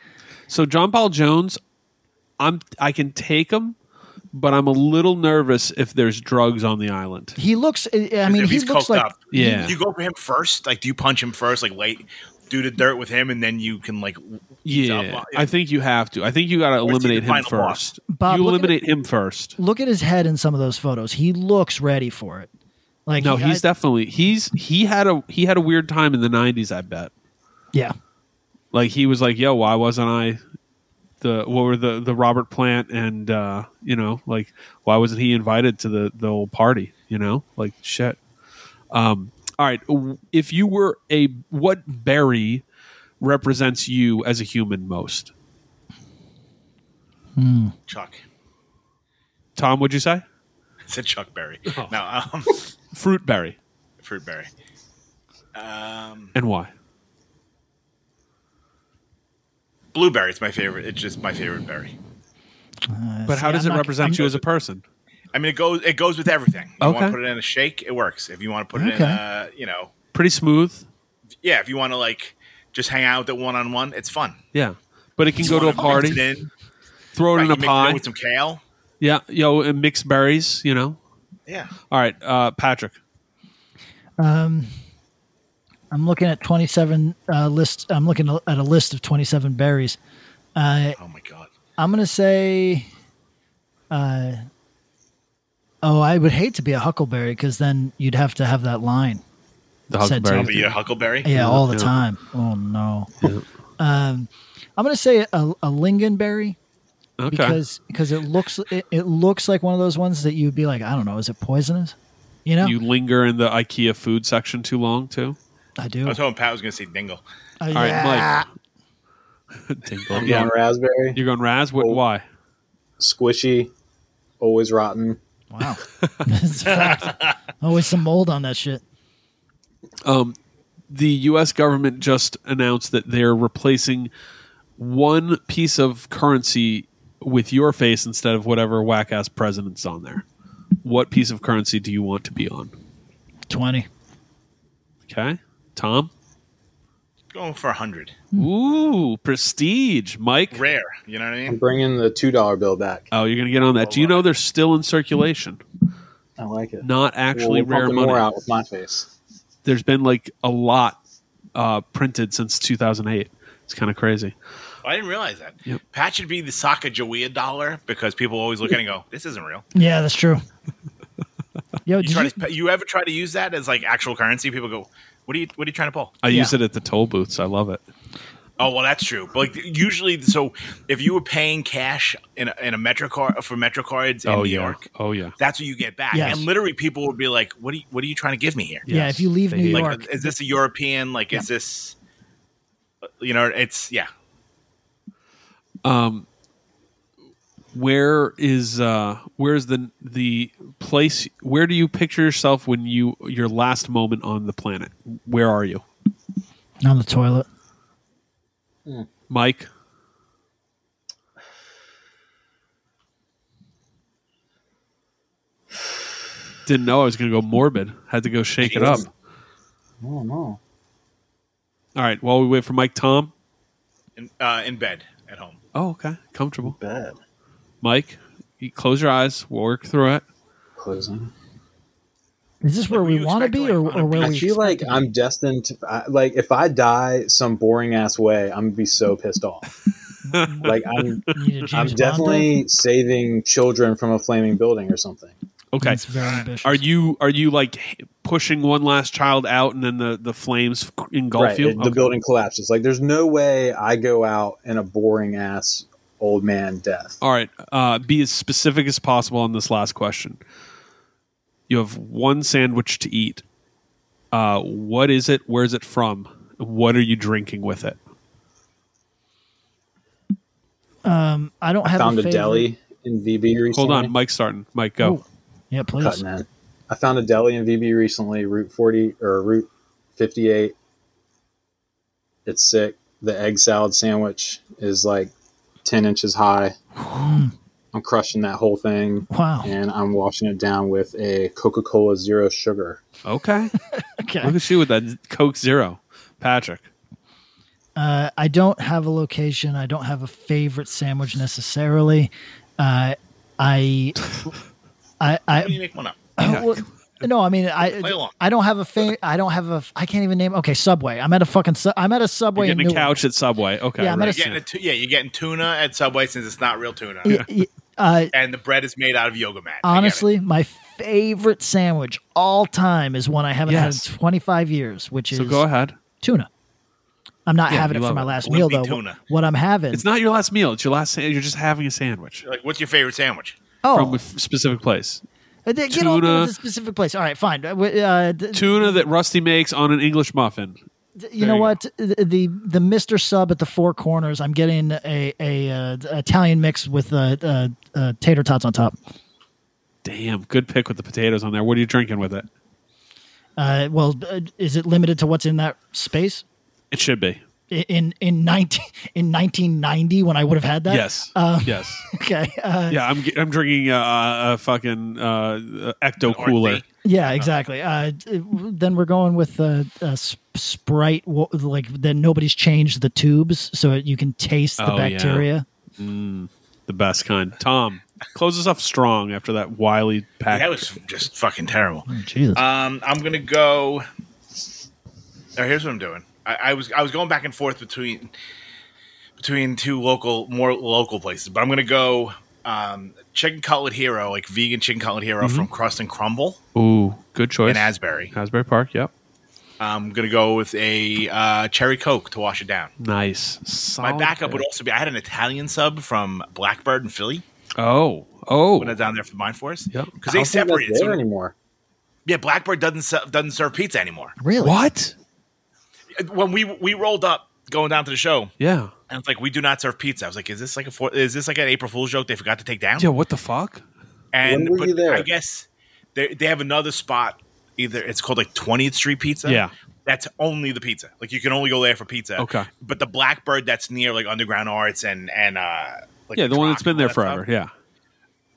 So John Paul Jones, I'm I can take him, but I'm a little nervous if there's drugs on the island. He looks. I I mean, if he looks like. up, Yeah. do you go for him first? Like, do you punch him first? Like, wait, do the dirt with him, and then you can like, ease up Yeah, I think you have to. I think you got to Or is he the eliminate him first. Bob, you look at eliminate him first. Look at his head in some of those photos. He looks ready for it. Like No, he- he's I- definitely he's he had a he had a weird time in the '90s. I bet. yeah. Like he was like, "Yo, why wasn't I the what were the the Robert Plant and uh, you know like why wasn't he invited to the the old party? You know, like shit." Um, all right, if you were a what berry represents you as a human most? Chuck. Tom, what would you say I said Chuck Berry. No, um, fruit berry fruit berry. Um, and why? blueberry is my favorite. It's just my favorite berry. But how does I'm it not- represent you as a person? I mean, it goes it goes with everything. You Okay. want to put it in a shake, it works. If you want to put it in, a, you know, Pretty smooth. yeah. If you want to like just hang out with it one on one, it's fun. Yeah, but it can go to a party. it in, Throw it right, in a mix it pie. with some kale. Yeah, yo, and mixed berries. You know. Yeah. All right, uh, Patrick. Um, I'm looking at 27 uh, list. I'm looking at a list of 27 berries. Uh, Oh my god. I'm gonna say. Uh, oh, I would hate to be a huckleberry because then you'd have to have that line. The huckleberry. I'll be a huckleberry. Yeah, all the yeah. time. Oh no. Um, I'm gonna say a, a lingonberry Okay. because because it looks it, it looks like one of those ones that you'd be like I don't know is it poisonous? You know You linger in the IKEA food section too long too. I do. I was hoping Pat was going to say dingle. Uh, All right, yeah. Mike. Dingle. I'm Yeah, going raspberry. you're going raspberry. Oh. Why? Squishy. Always rotten. Wow, it's a fact. Always some mold on that shit. Um, the U.S. government just announced that they're replacing one piece of currency with your face instead of whatever whack ass president's on there. What piece of currency do you want to be on? Twenty. Okay, Tom. Going for a hundred. Ooh, prestige, Mike. Rare. You know what I I'm mean? bringing the two dollar bill back. Oh, you're gonna get on that. Do you know they're still in circulation? I like it. Not actually Well, we're rare money. more out with my face. There's been like a lot uh, printed since 2008. It's kind of crazy. I didn't realize that. Yep. Pat should be the Sacagawea dollar because people always look at it and go, "This isn't real." Yeah, that's true. Yo, You try you, to you ever try to use that as like actual currency? People go, "What are you What are you trying to pull?" I Yeah. use it at the toll booths. I love it. Oh well, that's true. But like usually, so if you were paying cash in a, in a Metro card for Metro cards in oh New yeah. York, Oh yeah. that's what you get back. Yes. And literally, people would be like, "What are you What are you trying to give me here?" yeah, if you leave they New hate it. York, Like, is this a European? Like, is this? You know, it's yeah. Um, where is uh where's the the place? Where do you picture yourself when you your last moment on the planet? Where are you, on the toilet. Mike? Didn't know I was going to go morbid. Had to go shake it up. Oh no. All right. While we wait for Mike, Tom. In, uh, in bed at home. Oh, okay. Comfortable. Bed. Mike, you close your eyes. We'll work through it. Closing. Is this where Like, we were want to be, or, like, on or a where I we? feel like I'm destined to I, like if I die some boring ass way, I'm gonna be so pissed off. like I'm Need a James I'm Bond definitely saving children from a flaming building or something. Okay. That's very ambitious. Are you are you like pushing one last child out and then the the flames engulf right. you? it- The building collapses. Like there's no way I go out in a boring ass old man death. All right. Uh, be as specific as possible on this last question. You have one sandwich to eat. Uh, what is it? Where is it from? What are you drinking with it? Um, I don't have found a, a, deli in VB recently. Hold on, Mike's starting. Mike, go. Oh, Yeah, please. cutting. I found a deli in VB recently, Route 40 or Route 58. It's sick. The egg salad sandwich is like 10 inches high. I'm crushing that whole thing. Wow. And I'm washing it down with a Coca Cola Zero Sugar. Okay. Okay. Look at you with that Coke Zero, Patrick. Uh, I don't have a location. I don't have a favorite sandwich necessarily. Uh, I, I, Why don't I, you make one up? well, no, I mean, I, Play along. I don't have a fa- I don't have a. I can't even name. Okay, Subway. I'm at a fucking. Su- I'm at a Subway. You're in getting a Newark. couch at Subway. Okay. Yeah, I'm at a- You're getting a tu- yeah, you're getting tuna at Subway since it's not real tuna. Y- y- uh, and the bread is made out of yoga mat. I get it. honestly, my favorite sandwich all time is one I haven't Yes. had in 25 years, which is So go ahead. tuna. I'm not Yeah, having it for love my it. last meal though. tuna. What I'm having. It's not your last meal. It's your last. sa- You're just having a sandwich Like, what's your favorite sandwich? oh, from a f- specific place. uh, th- get over tuna. to the specific place. All right, fine. Uh, uh, d- Tuna that Rusty makes on an English muffin. You there know you what? The, the the Mister Sub at the Four Corners. I'm getting a a, uh Italian mix with uh, uh, tater tots on top. Damn, good pick with the potatoes on there. What are you drinking with it? Uh, well, is it limited to what's in that space? It should be. I- In in nineteen in 1990 when I would have had that. Yes. Uh, yes. Okay. Uh, Yeah, I'm I'm drinking a, a fucking uh, ecto cooler. Yeah, exactly. Uh, then we're going with uh, uh, sp- Sprite. Like then nobody's changed the tubes, so you can taste the Oh, yeah. bacteria. Mm, the best kind. Tom, close us off strong after that wily pack. That was just fucking terrible. Jesus. Um, I'm gonna go. Oh, here's what I'm doing. I, I was I was going back and forth between between two local, more local places, but I'm gonna go um, chicken cutlet hero, like vegan chicken cutlet hero Mhm. from Crust and Crumble Ooh, good choice. in Asbury. Asbury Park. Yep. I'm gonna go with a uh, cherry coke to wash it down. Nice. My backup pick. would also be I had an Italian sub from Blackbird in Philly Oh, oh. when I was down there for Mindforce. Yep. because they don't separated. So, anymore. yeah, Blackbird doesn't doesn't serve pizza anymore. Really? What? When we we rolled up going down to the show, Yeah. and it's like we do not serve pizza. I was like, is this like a four, is this like an April Fool's joke they forgot to take down? Yeah. What the fuck? and When were but you there? I guess they they have another spot. Either it's called like 20th Street Pizza. Yeah. That's only the pizza. Like you can only go there for pizza. Okay. But the Blackbird that's near like Underground Arts and and uh like yeah, the one that's been there all that stuff forever. Yeah.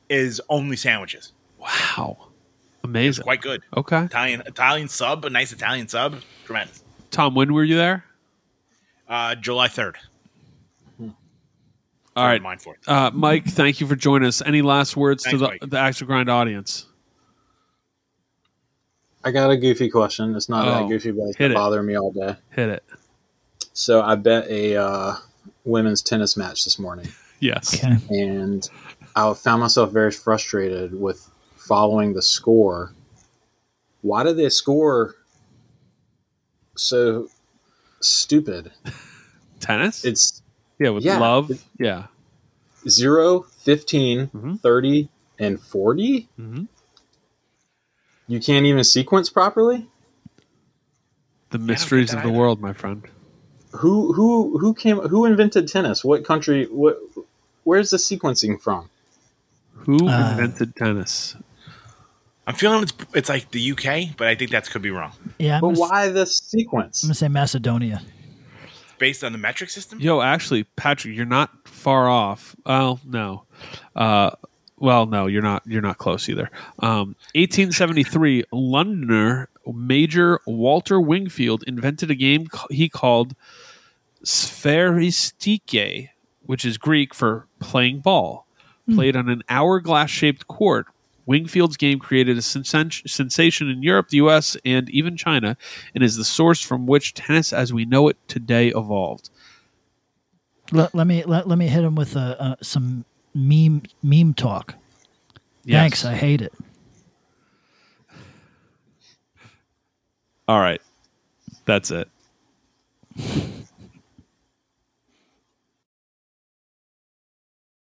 is only sandwiches. Wow. Amazing. Quite good. Okay. Italian Italian sub, a nice Italian sub. Tremendous. Tom, when were you there? Uh July 3rd. All right. Mindforce. Uh, Mike, thank you for joining us. Any last words Thanks, to the, Mike. the Axe to Grind audience? I got a goofy question. It's not Oh, that goofy, but it's hit it. bothering me all day. Hit it. So I bet a uh, women's tennis match this morning, Yes. Okay. and I found myself very frustrated with following the score. Why did they score so stupid? Tennis? It's yeah, with yeah, love. it- yeah. 0, 15, Mhm. 30, and 40? hmm You can't even sequence properly? The mysteries that of the either. world, my friend. Who who who came who invented tennis? What country what where's the sequencing from? Who Uh, invented tennis? I'm feeling it's it's like the UK, but I think that could be wrong. Yeah. I'm But gonna, s- why the sequence? I'm gonna say Macedonia. Based on the metric system? Yo, actually, Patrick, you're not far off. Well, no. Uh, well, no, you're not. You're not close either. Um, 1873, Londoner Major Walter Wingfield invented a game he called sphairistike, which is Greek for playing ball. Played on an hourglass-shaped court. Wingfield's game created a sensa- sensation in Europe, the U.S., and even China, and is the source from which tennis as we know it today evolved. Let, let me let, let me hit him with uh, uh, some meme meme talk. Yes. Thanks. I hate it. All right. That's it.